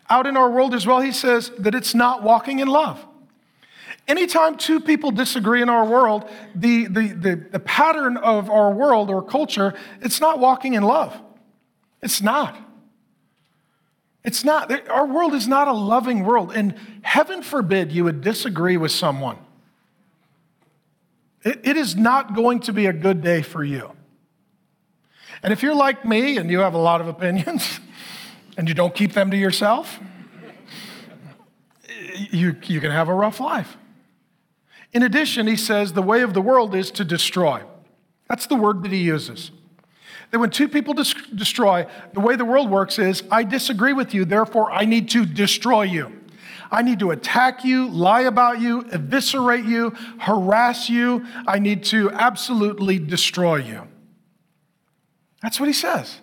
Out in our world as well, he says that it's not walking in love. Anytime two people disagree in our world, the, the, the, the, pattern of our world or culture, it's not walking in love. It's not. It's not. Our world is not a loving world. And heaven forbid you would disagree with someone. It, it is not going to be a good day for you. And if you're like me and you have a lot of opinions and you don't keep them to yourself, you, you can have a rough life. In addition, he says the way of the world is to destroy. That's the word that he uses. That when two people dis- destroy, the way the world works is I disagree with you, therefore I need to destroy you. I need to attack you, lie about you, eviscerate you, harass you. I need to absolutely destroy you. That's what he says.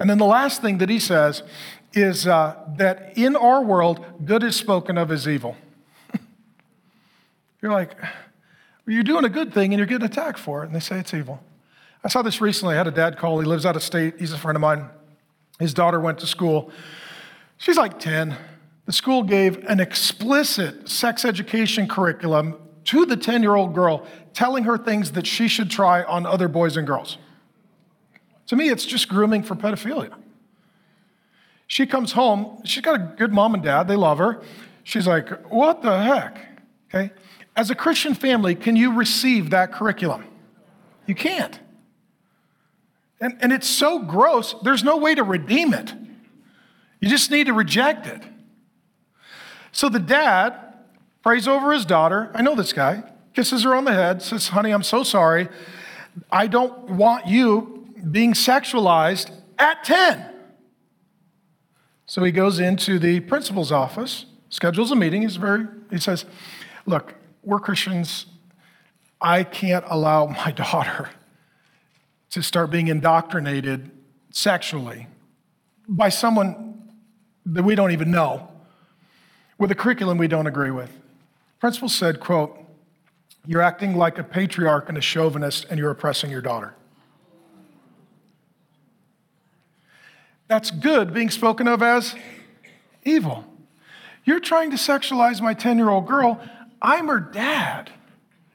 And then the last thing that he says is uh, that in our world, good is spoken of as evil. You're like, you're doing a good thing and you're getting attacked for it. And they say it's evil. I saw this recently. I had a dad call. He lives out of state. He's a friend of mine. His daughter went to school. She's like 10. The school gave an explicit sex education curriculum to the 10 year old girl, telling her things that she should try on other boys and girls. To me, it's just grooming for pedophilia. She comes home. She's got a good mom and dad. They love her. She's like, What the heck? Okay. As a Christian family, can you receive that curriculum? You can't. And, and it's so gross, there's no way to redeem it. You just need to reject it. So the dad prays over his daughter. I know this guy, kisses her on the head, says, Honey, I'm so sorry. I don't want you being sexualized at 10. So he goes into the principal's office, schedules a meeting. He's very, he says, Look, we're Christians. I can't allow my daughter to start being indoctrinated sexually by someone that we don't even know with a curriculum we don't agree with. Principal said, quote, you're acting like a patriarch and a chauvinist and you're oppressing your daughter. That's good being spoken of as evil. You're trying to sexualize my 10 year old girl. I'm her dad.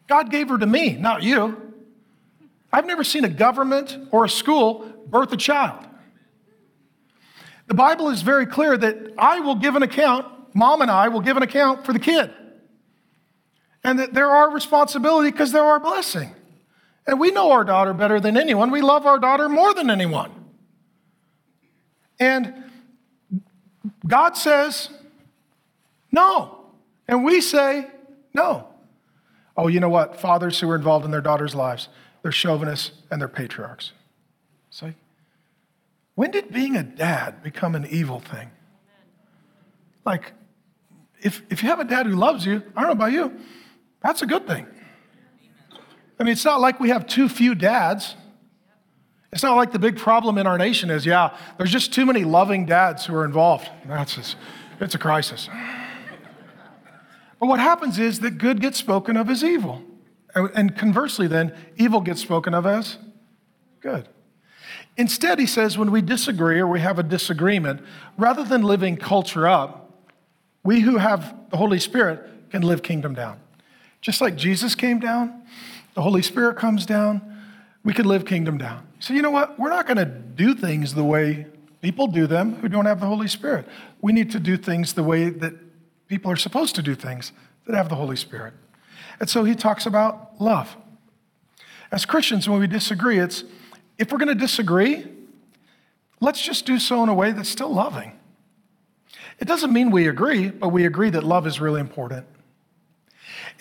God gave her to me, not you. I've never seen a government or a school birth a child. The Bible is very clear that I will give an account, mom and I will give an account for the kid. And that there are responsibility because there are blessing. And we know our daughter better than anyone. We love our daughter more than anyone. And God says, no. And we say, no. Oh, you know what? Fathers who are involved in their daughters' lives, they're chauvinists and they're patriarchs. It's like, when did being a dad become an evil thing? Like, if, if you have a dad who loves you, I don't know about you, that's a good thing. I mean, it's not like we have too few dads. It's not like the big problem in our nation is, yeah, there's just too many loving dads who are involved. That's just, it's a crisis. But what happens is that good gets spoken of as evil. And conversely, then, evil gets spoken of as good. Instead, he says, when we disagree or we have a disagreement, rather than living culture up, we who have the Holy Spirit can live kingdom down. Just like Jesus came down, the Holy Spirit comes down, we can live kingdom down. So, you know what? We're not going to do things the way people do them who don't have the Holy Spirit. We need to do things the way that people are supposed to do things that have the Holy Spirit. And so he talks about love. As Christians, when we disagree, it's if we're going to disagree, let's just do so in a way that's still loving. It doesn't mean we agree, but we agree that love is really important.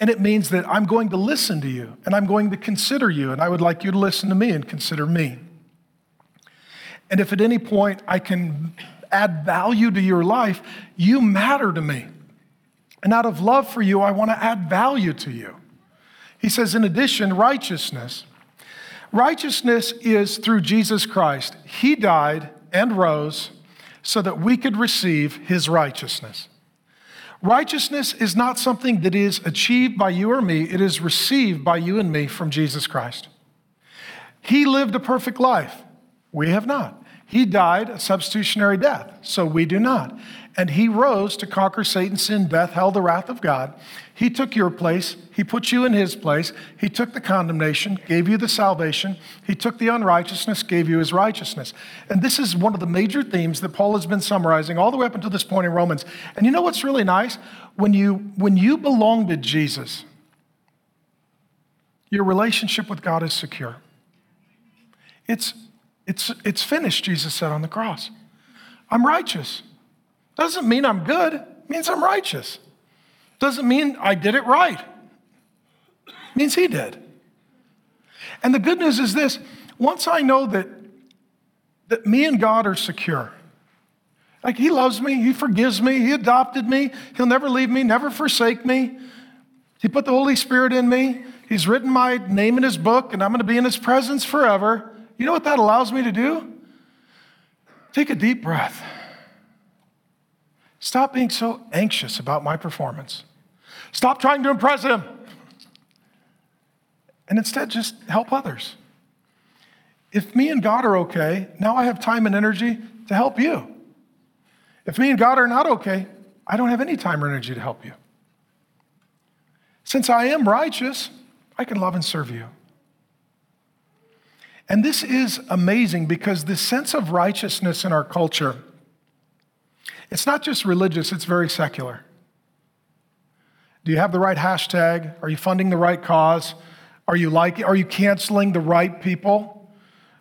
And it means that I'm going to listen to you and I'm going to consider you, and I would like you to listen to me and consider me. And if at any point I can add value to your life, you matter to me. And out of love for you, I want to add value to you. He says, in addition, righteousness. Righteousness is through Jesus Christ. He died and rose so that we could receive his righteousness. Righteousness is not something that is achieved by you or me, it is received by you and me from Jesus Christ. He lived a perfect life. We have not. He died a substitutionary death, so we do not and he rose to conquer Satan, sin, death, hell, the wrath of God. He took your place. He put you in his place. He took the condemnation, gave you the salvation. He took the unrighteousness, gave you his righteousness. And this is one of the major themes that Paul has been summarizing all the way up until this point in Romans. And you know what's really nice? When you, when you belong to Jesus, your relationship with God is secure. It's, it's, it's finished, Jesus said on the cross. I'm righteous. Doesn't mean I'm good, it means I'm righteous. Doesn't mean I did it right. It means he did. And the good news is this once I know that, that me and God are secure, like he loves me, he forgives me, he adopted me, he'll never leave me, never forsake me. He put the Holy Spirit in me, he's written my name in his book, and I'm going to be in his presence forever. You know what that allows me to do? Take a deep breath. Stop being so anxious about my performance. Stop trying to impress him. And instead, just help others. If me and God are okay, now I have time and energy to help you. If me and God are not okay, I don't have any time or energy to help you. Since I am righteous, I can love and serve you. And this is amazing because this sense of righteousness in our culture it's not just religious, it's very secular. Do you have the right hashtag? Are you funding the right cause? Are you like are you canceling the right people?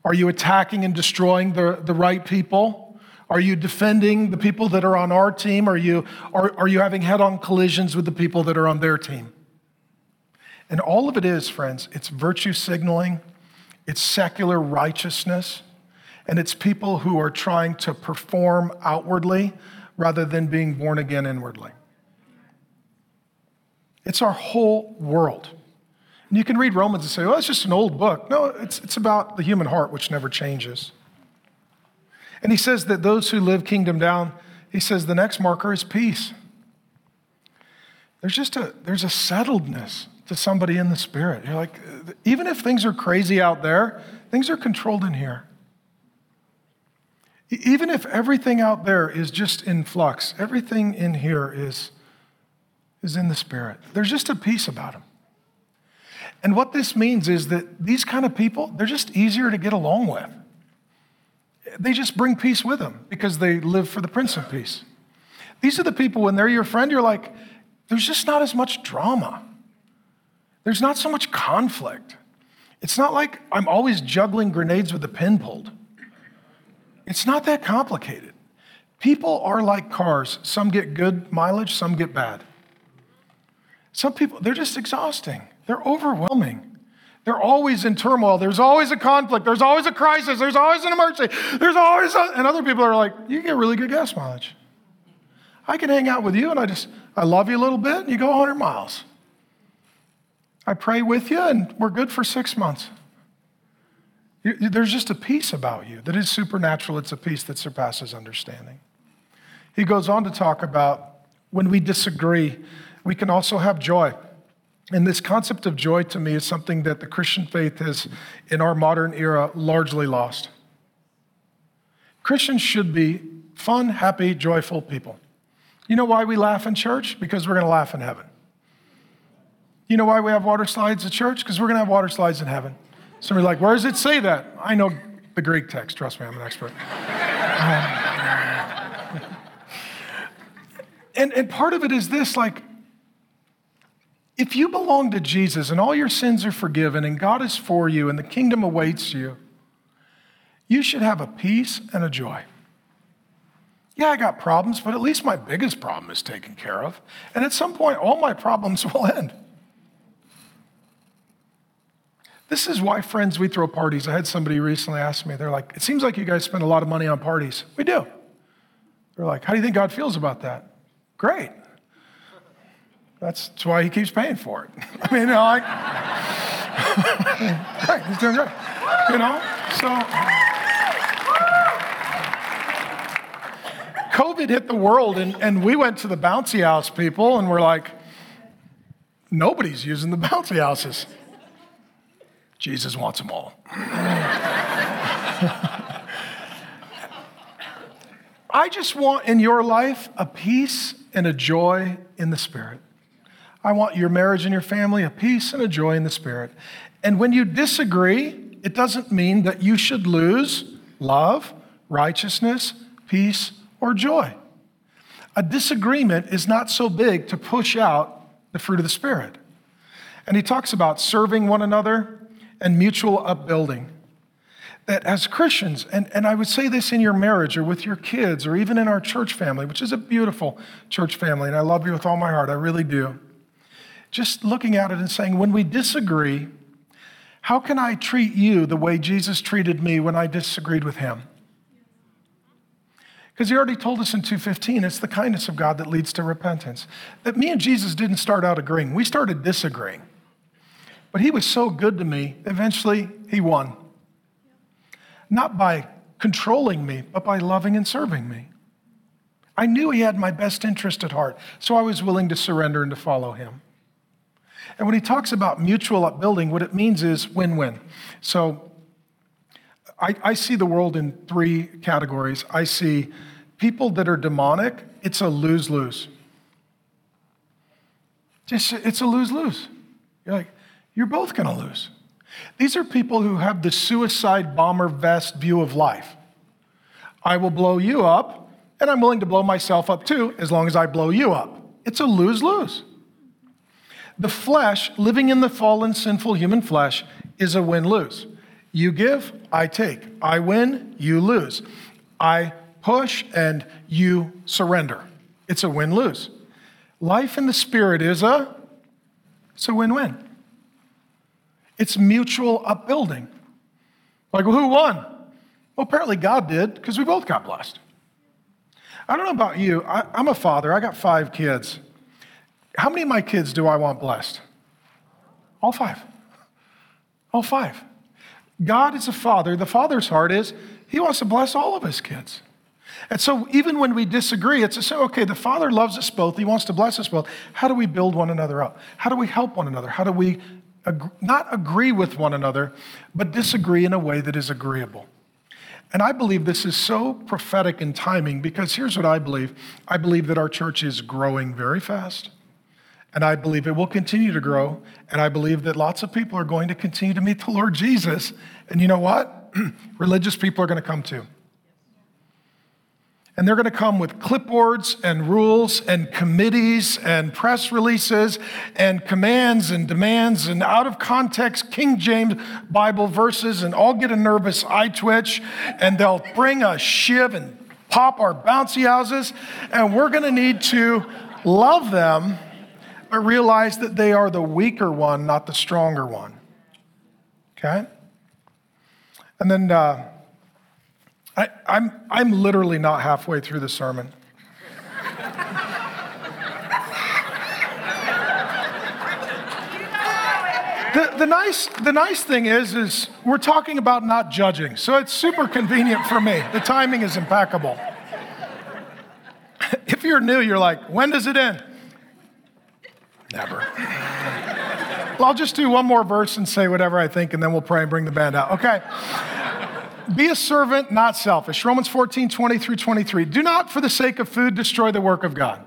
Are you attacking and destroying the, the right people? Are you defending the people that are on our team? Are you, are, are you having head on collisions with the people that are on their team? And all of it is, friends, it's virtue signaling, it's secular righteousness, and it's people who are trying to perform outwardly rather than being born again inwardly. It's our whole world. And you can read Romans and say, well, it's just an old book. No, it's, it's about the human heart, which never changes. And he says that those who live kingdom down, he says the next marker is peace. There's just a, there's a settledness to somebody in the spirit. You're like, even if things are crazy out there, things are controlled in here. Even if everything out there is just in flux, everything in here is, is in the spirit. There's just a peace about them. And what this means is that these kind of people, they're just easier to get along with. They just bring peace with them because they live for the Prince of Peace. These are the people, when they're your friend, you're like, there's just not as much drama. There's not so much conflict. It's not like I'm always juggling grenades with the pin pulled. It's not that complicated. People are like cars. Some get good mileage, some get bad. Some people, they're just exhausting. They're overwhelming. They're always in turmoil. There's always a conflict. There's always a crisis. There's always an emergency. There's always, a, and other people are like, you get really good gas mileage. I can hang out with you and I just, I love you a little bit and you go 100 miles. I pray with you and we're good for six months. There's just a peace about you that is supernatural. It's a peace that surpasses understanding. He goes on to talk about when we disagree, we can also have joy. And this concept of joy to me is something that the Christian faith has, in our modern era, largely lost. Christians should be fun, happy, joyful people. You know why we laugh in church? Because we're going to laugh in heaven. You know why we have water slides at church? Because we're going to have water slides in heaven. Somebody's like, where does it say that? I know the Greek text. Trust me, I'm an expert. Um, and, and part of it is this like, if you belong to Jesus and all your sins are forgiven and God is for you and the kingdom awaits you, you should have a peace and a joy. Yeah, I got problems, but at least my biggest problem is taken care of. And at some point, all my problems will end. This is why, friends, we throw parties. I had somebody recently ask me, they're like, it seems like you guys spend a lot of money on parties. We do. They're like, how do you think God feels about that? Great. That's, that's why he keeps paying for it. I mean, you know, like, right, he's doing great. You know, so. COVID hit the world, and, and we went to the bouncy house people, and we're like, nobody's using the bouncy houses. Jesus wants them all. I just want in your life a peace and a joy in the Spirit. I want your marriage and your family a peace and a joy in the Spirit. And when you disagree, it doesn't mean that you should lose love, righteousness, peace, or joy. A disagreement is not so big to push out the fruit of the Spirit. And he talks about serving one another, and mutual upbuilding. That as Christians, and, and I would say this in your marriage or with your kids or even in our church family, which is a beautiful church family, and I love you with all my heart, I really do. Just looking at it and saying, when we disagree, how can I treat you the way Jesus treated me when I disagreed with him? Because he already told us in 2:15, it's the kindness of God that leads to repentance. That me and Jesus didn't start out agreeing. We started disagreeing. But he was so good to me, eventually he won. Not by controlling me, but by loving and serving me. I knew he had my best interest at heart, so I was willing to surrender and to follow him. And when he talks about mutual upbuilding, what it means is win win. So I, I, see the world in three categories. I see people that are demonic, it's a lose lose. Just, it's a lose lose. You're like, you're both going to lose. These are people who have the suicide bomber vest view of life. I will blow you up, and I'm willing to blow myself up too, as long as I blow you up. It's a lose lose. The flesh, living in the fallen, sinful human flesh, is a win lose. You give, I take. I win, you lose. I push, and you surrender. It's a win lose. Life in the spirit is a, it's a win win. It's mutual upbuilding. Like, well, who won? Well, apparently God did because we both got blessed. I don't know about you. I, I'm a father, I got five kids. How many of my kids do I want blessed? All five. All five. God is a father. The father's heart is he wants to bless all of his kids. And so even when we disagree, it's to say, okay, the Father loves us both. He wants to bless us both. How do we build one another up? How do we help one another? How do we ag- not agree with one another, but disagree in a way that is agreeable? And I believe this is so prophetic in timing because here's what I believe I believe that our church is growing very fast. And I believe it will continue to grow. And I believe that lots of people are going to continue to meet the Lord Jesus. And you know what? Religious people are going to come too. And they're going to come with clipboards and rules and committees and press releases and commands and demands and out of context King James Bible verses and all get a nervous eye twitch and they'll bring a shiv and pop our bouncy houses. And we're going to need to love them, but realize that they are the weaker one, not the stronger one. Okay? And then, uh, I, I'm, I'm literally not halfway through the sermon. the, the, nice, the nice thing is, is we're talking about not judging, so it's super convenient for me. The timing is impeccable. if you're new, you're like, when does it end? Never. well, I'll just do one more verse and say whatever I think, and then we'll pray and bring the band out. Okay. Be a servant, not selfish. Romans 14, 20 through 23. Do not, for the sake of food, destroy the work of God.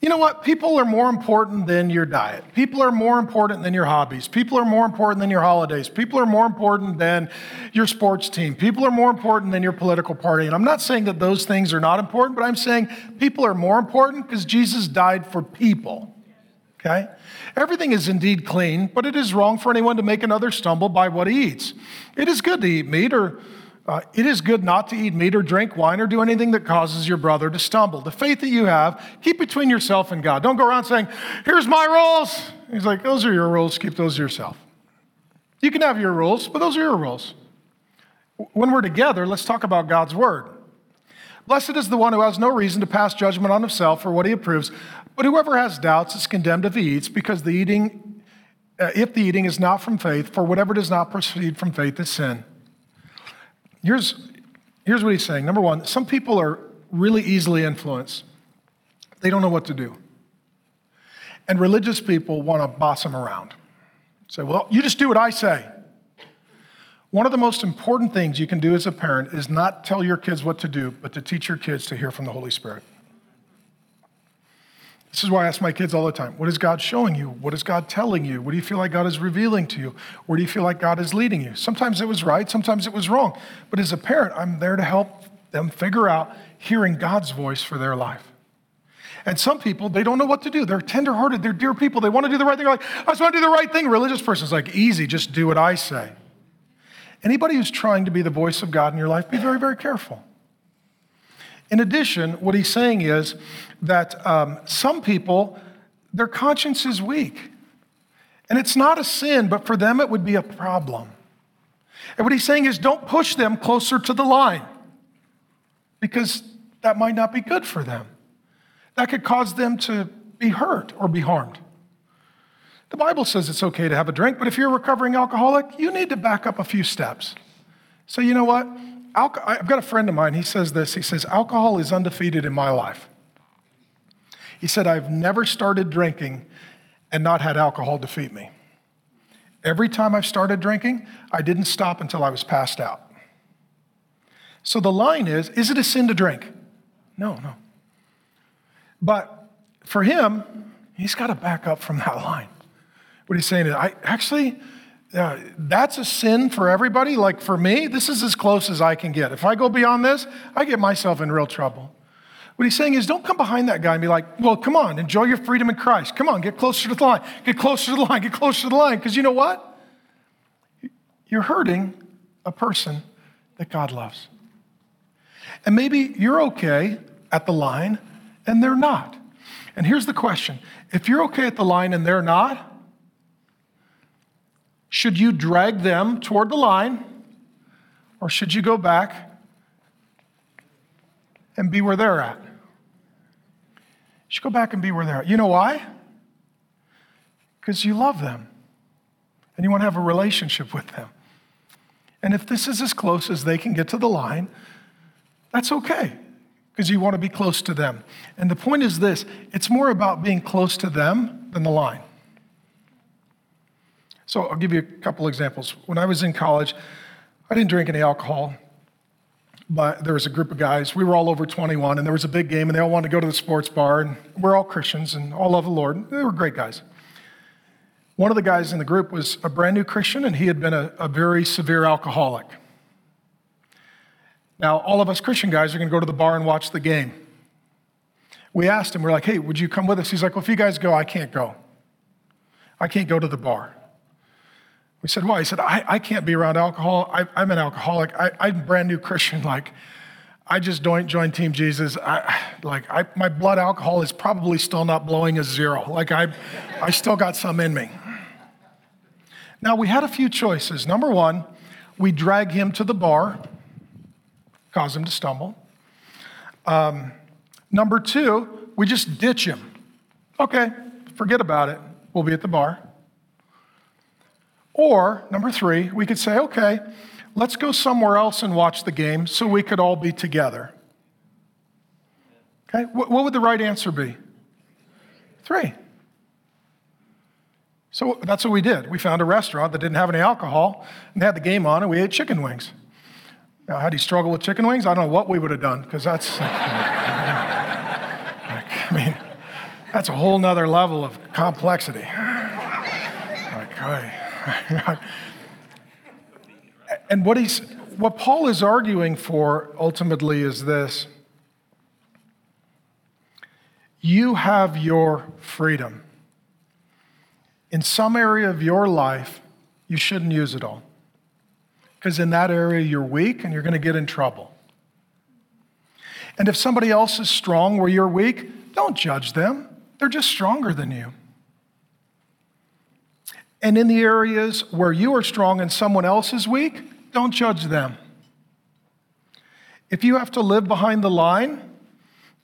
You know what? People are more important than your diet. People are more important than your hobbies. People are more important than your holidays. People are more important than your sports team. People are more important than your political party. And I'm not saying that those things are not important, but I'm saying people are more important because Jesus died for people. Okay? Everything is indeed clean, but it is wrong for anyone to make another stumble by what he eats. It is good to eat meat, or uh, it is good not to eat meat or drink wine or do anything that causes your brother to stumble. The faith that you have, keep between yourself and God. Don't go around saying, Here's my rules. He's like, Those are your rules, keep those to yourself. You can have your rules, but those are your rules. When we're together, let's talk about God's word. Blessed is the one who has no reason to pass judgment on himself or what he approves, but whoever has doubts is condemned if he eats, because the eating, uh, if the eating is not from faith, for whatever does not proceed from faith is sin. Here's, here's what he's saying. Number one, some people are really easily influenced. They don't know what to do. And religious people want to boss them around. Say, well, you just do what I say. One of the most important things you can do as a parent is not tell your kids what to do, but to teach your kids to hear from the Holy Spirit. This is why I ask my kids all the time what is God showing you? What is God telling you? What do you feel like God is revealing to you? Where do you feel like God is leading you? Sometimes it was right, sometimes it was wrong. But as a parent, I'm there to help them figure out hearing God's voice for their life. And some people, they don't know what to do. They're tenderhearted, they're dear people. They want to do the right thing. They're like, I just want to do the right thing. Religious person's like, easy, just do what I say. Anybody who's trying to be the voice of God in your life, be very, very careful. In addition, what he's saying is that um, some people, their conscience is weak. And it's not a sin, but for them it would be a problem. And what he's saying is don't push them closer to the line because that might not be good for them. That could cause them to be hurt or be harmed. The Bible says it's okay to have a drink, but if you're a recovering alcoholic, you need to back up a few steps. So, you know what? I've got a friend of mine, he says this. He says, Alcohol is undefeated in my life. He said, I've never started drinking and not had alcohol defeat me. Every time I've started drinking, I didn't stop until I was passed out. So the line is is it a sin to drink? No, no. But for him, he's got to back up from that line. What he's saying is, I actually, uh, that's a sin for everybody. Like for me, this is as close as I can get. If I go beyond this, I get myself in real trouble. What he's saying is, don't come behind that guy and be like, well, come on, enjoy your freedom in Christ. Come on, get closer to the line, get closer to the line, get closer to the line. Because you know what? You're hurting a person that God loves. And maybe you're okay at the line and they're not. And here's the question if you're okay at the line and they're not, should you drag them toward the line Or should you go back and be where they're at? You should go back and be where they're at. You know why? Because you love them and you want to have a relationship with them. And if this is as close as they can get to the line, that's okay because you want to be close to them. And the point is this it's more about being close to them than the line. So I'll give you a couple examples. When I was in college, I didn't drink any alcohol, but there was a group of guys. We were all over 21, and there was a big game, and they all wanted to go to the sports bar, and we're all Christians and all love the Lord. They were great guys. One of the guys in the group was a brand new Christian, and he had been a, a very severe alcoholic. Now, all of us Christian guys are going to go to the bar and watch the game. We asked him, we're like, hey, would you come with us? He's like, well, if you guys go, I can't go. I can't go to the bar. We said, why? He said, I, I can't be around alcohol. I, am an alcoholic. I, a brand new Christian. Like, I just don't join Team Jesus. I, like, I, my blood alcohol is probably still not blowing a zero. Like, I, I still got some in me. Now, we had a few choices. Number one, we drag him to the bar cause him to stumble. Um, number two, we just ditch him. Okay, forget about it. We'll be at the bar. Or, number three, we could say, okay, let's go somewhere else and watch the game so we could all be together. Okay, what, what would the right answer be? Three. So that's what we did. We found a restaurant that didn't have any alcohol and they had the game on, and we ate chicken wings. Now, had he struggled with chicken wings? I don't know what we would have done because that's, like, I mean, that's a whole nother level of complexity. Like, Okay. and what he's, what Paul is arguing for ultimately is this you have your freedom. In some area of your life, you shouldn't use it all because in that area you're weak and you're going to get in trouble. And if somebody else is strong where you're weak, don't judge them. They're just stronger than you. And in the areas where you are strong and someone else is weak, don't judge them. If you have to live behind the line,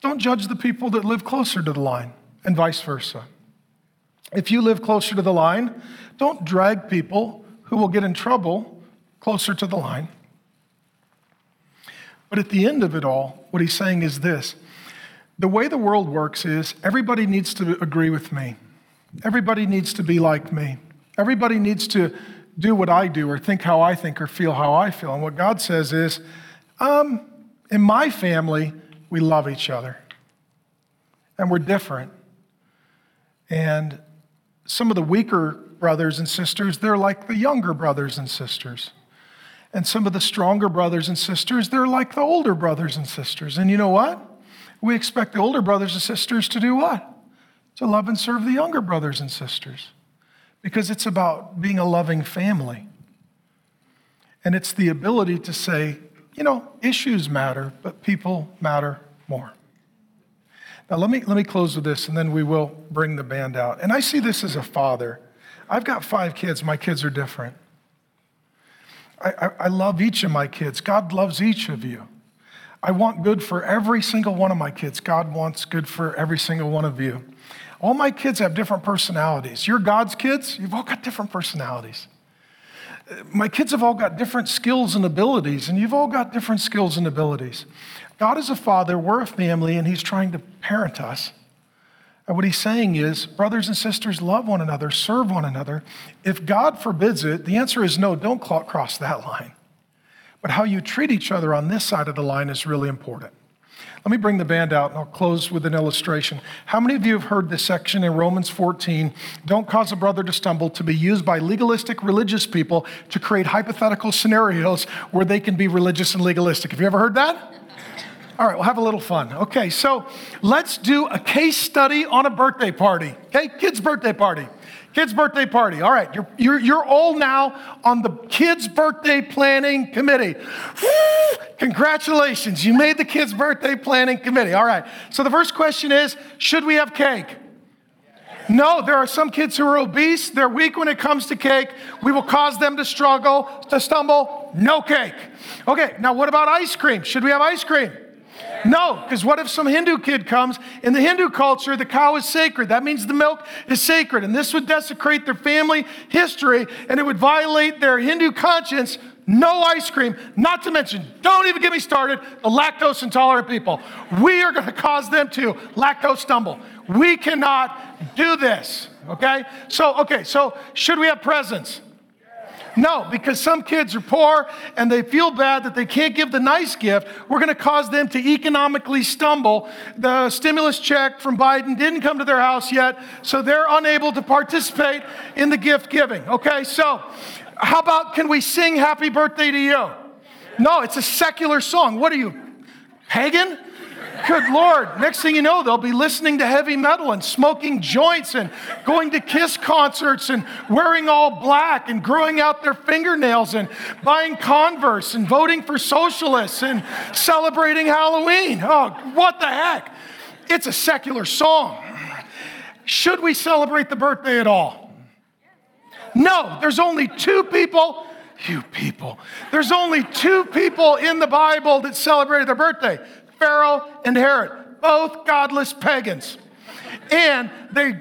don't judge the people that live closer to the line, and vice versa. If you live closer to the line, don't drag people who will get in trouble closer to the line. But at the end of it all, what he's saying is this the way the world works is everybody needs to agree with me, everybody needs to be like me, everybody needs to do what I do or think how I think or feel how I feel. And what God says is, um, in my family, we love each other and we're different. And some of the weaker brothers and sisters, they're like the younger brothers and sisters. And some of the stronger brothers and sisters, they're like the older brothers and sisters. And you know what? We expect the older brothers and sisters to do what? To love and serve the younger brothers and sisters. Because it's about being a loving family. And it's the ability to say, you know, issues matter, but people matter more. Now, let me, let me close with this, and then we will bring the band out. And I see this as a father. I've got five kids, my kids are different. I, I, love each of my kids. God loves each of you. I want good for every single one of my kids. God wants good for every single one of you. All my kids have different personalities. You're God's kids, you've all got different personalities. My kids have all got different skills and abilities, and you've all got different skills and abilities. God is a father, we're a family, and He's trying to parent us. And what he's saying is, brothers and sisters, love one another, serve one another. If God forbids it, the answer is no, don't cross that line. But how you treat each other on this side of the line is really important. Let me bring the band out and I'll close with an illustration. How many of you have heard this section in Romans 14? Don't cause a brother to stumble, to be used by legalistic religious people to create hypothetical scenarios where they can be religious and legalistic. Have you ever heard that? All right, we'll have a little fun. Okay, so let's do a case study on a birthday party. Okay, kid's birthday party. Kids' birthday party. All right, you're, you're, you're all now on the kids' birthday planning committee. Congratulations, you made the kids' birthday planning committee. All right, so the first question is Should we have cake? No, there are some kids who are obese. They're weak when it comes to cake. We will cause them to struggle, to stumble. No cake. Okay, now what about ice cream? Should we have ice cream? No, because what if some Hindu kid comes? In the Hindu culture, the cow is sacred. That means the milk is sacred. And this would desecrate their family history and it would violate their Hindu conscience. No ice cream, not to mention, don't even get me started, the lactose intolerant people. We are going to cause them to lactose stumble. We cannot do this, okay? So, okay, so should we have presents? No, because some kids are poor and they feel bad that they can't give the nice gift. We're going to cause them to economically stumble. The stimulus check from Biden didn't come to their house yet, so they're unable to participate in the gift giving. Okay, so how about can we sing happy birthday to you? No, it's a secular song. What are you, pagan? Good Lord. Next thing you know, they'll be listening to heavy metal and smoking joints and going to Kiss concerts and wearing all black and growing out their fingernails and buying Converse and voting for socialists and celebrating Halloween. Oh, what the heck? It's a secular song. Should we celebrate the birthday at all? No, there's only two people. You people. There's only two people in the Bible that celebrated their birthday Pharaoh and Herod, both godless pagans. And they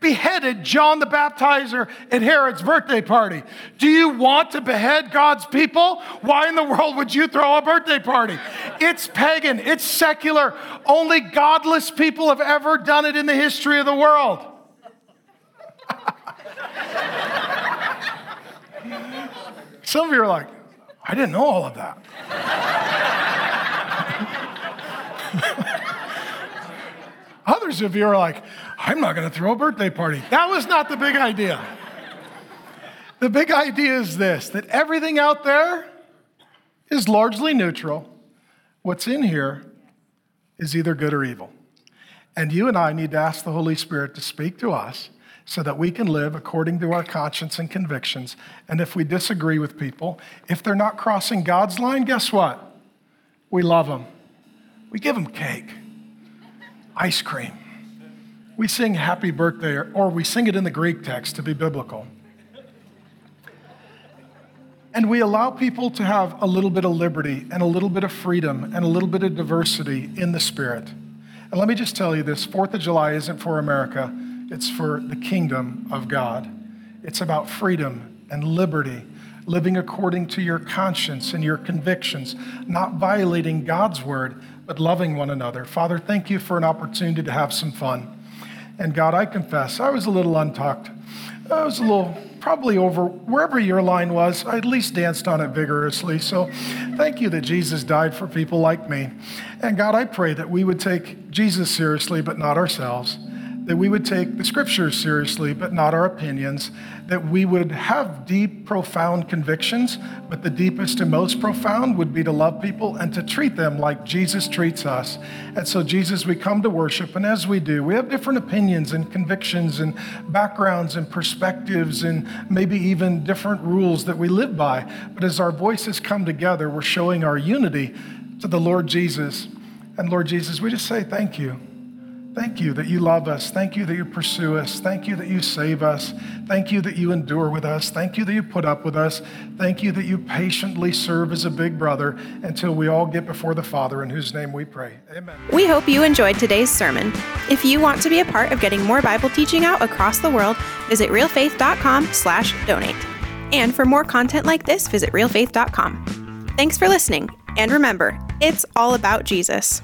beheaded John the Baptizer at Herod's birthday party. Do you want to behead God's people? Why in the world would you throw a birthday party? It's pagan, it's secular. Only godless people have ever done it in the history of the world. Some of you are like, I didn't know all of that. Others of you are like, I'm not going to throw a birthday party. That was not the big idea. The big idea is this that everything out there is largely neutral. What's in here is either good or evil. And you and I need to ask the Holy Spirit to speak to us so that we can live according to our conscience and convictions. And if we disagree with people, if they're not crossing God's line, guess what? We love them. We give them cake, ice cream. We sing happy birthday, or, we sing it in the Greek text to be biblical. And we allow people to have a little bit of liberty and a little bit of freedom and a little bit of diversity in the spirit. And let me just tell you this Fourth of July isn't for America, it's for the kingdom of God. It's about freedom and liberty living according to your conscience and your convictions, not violating God's word, but loving one another. Father, thank you for an opportunity to have some fun. And God, I confess, I was a little untucked. I was a little, probably over wherever your line was. I at least danced on it vigorously. So thank you that Jesus died for people like me. And God, I pray that we would take Jesus seriously, but not ourselves that we would take the scriptures seriously, but not our opinions, that we would have deep, profound convictions, but the deepest and most profound would be to love people and to treat them like Jesus treats us. And so, Jesus, we come to worship, and as we do, we have different opinions and convictions and backgrounds and perspectives and maybe even different rules that we live by. But as our voices come together, we're showing our unity to the Lord Jesus. And Lord Jesus, we just say thank you. Thank you that you love us. Thank you that you pursue us. Thank you that you save us. Thank you that you endure with us. Thank you that you put up with us. Thank you that you patiently serve as a big brother until we all get before the Father in whose name we pray. Amen. We hope you enjoyed today's sermon. If you want to be a part of getting more Bible teaching out across the world, visit realfaith.com/donate. And for more content like this, visit realfaith.com. Thanks for listening, and remember, it's all about Jesus.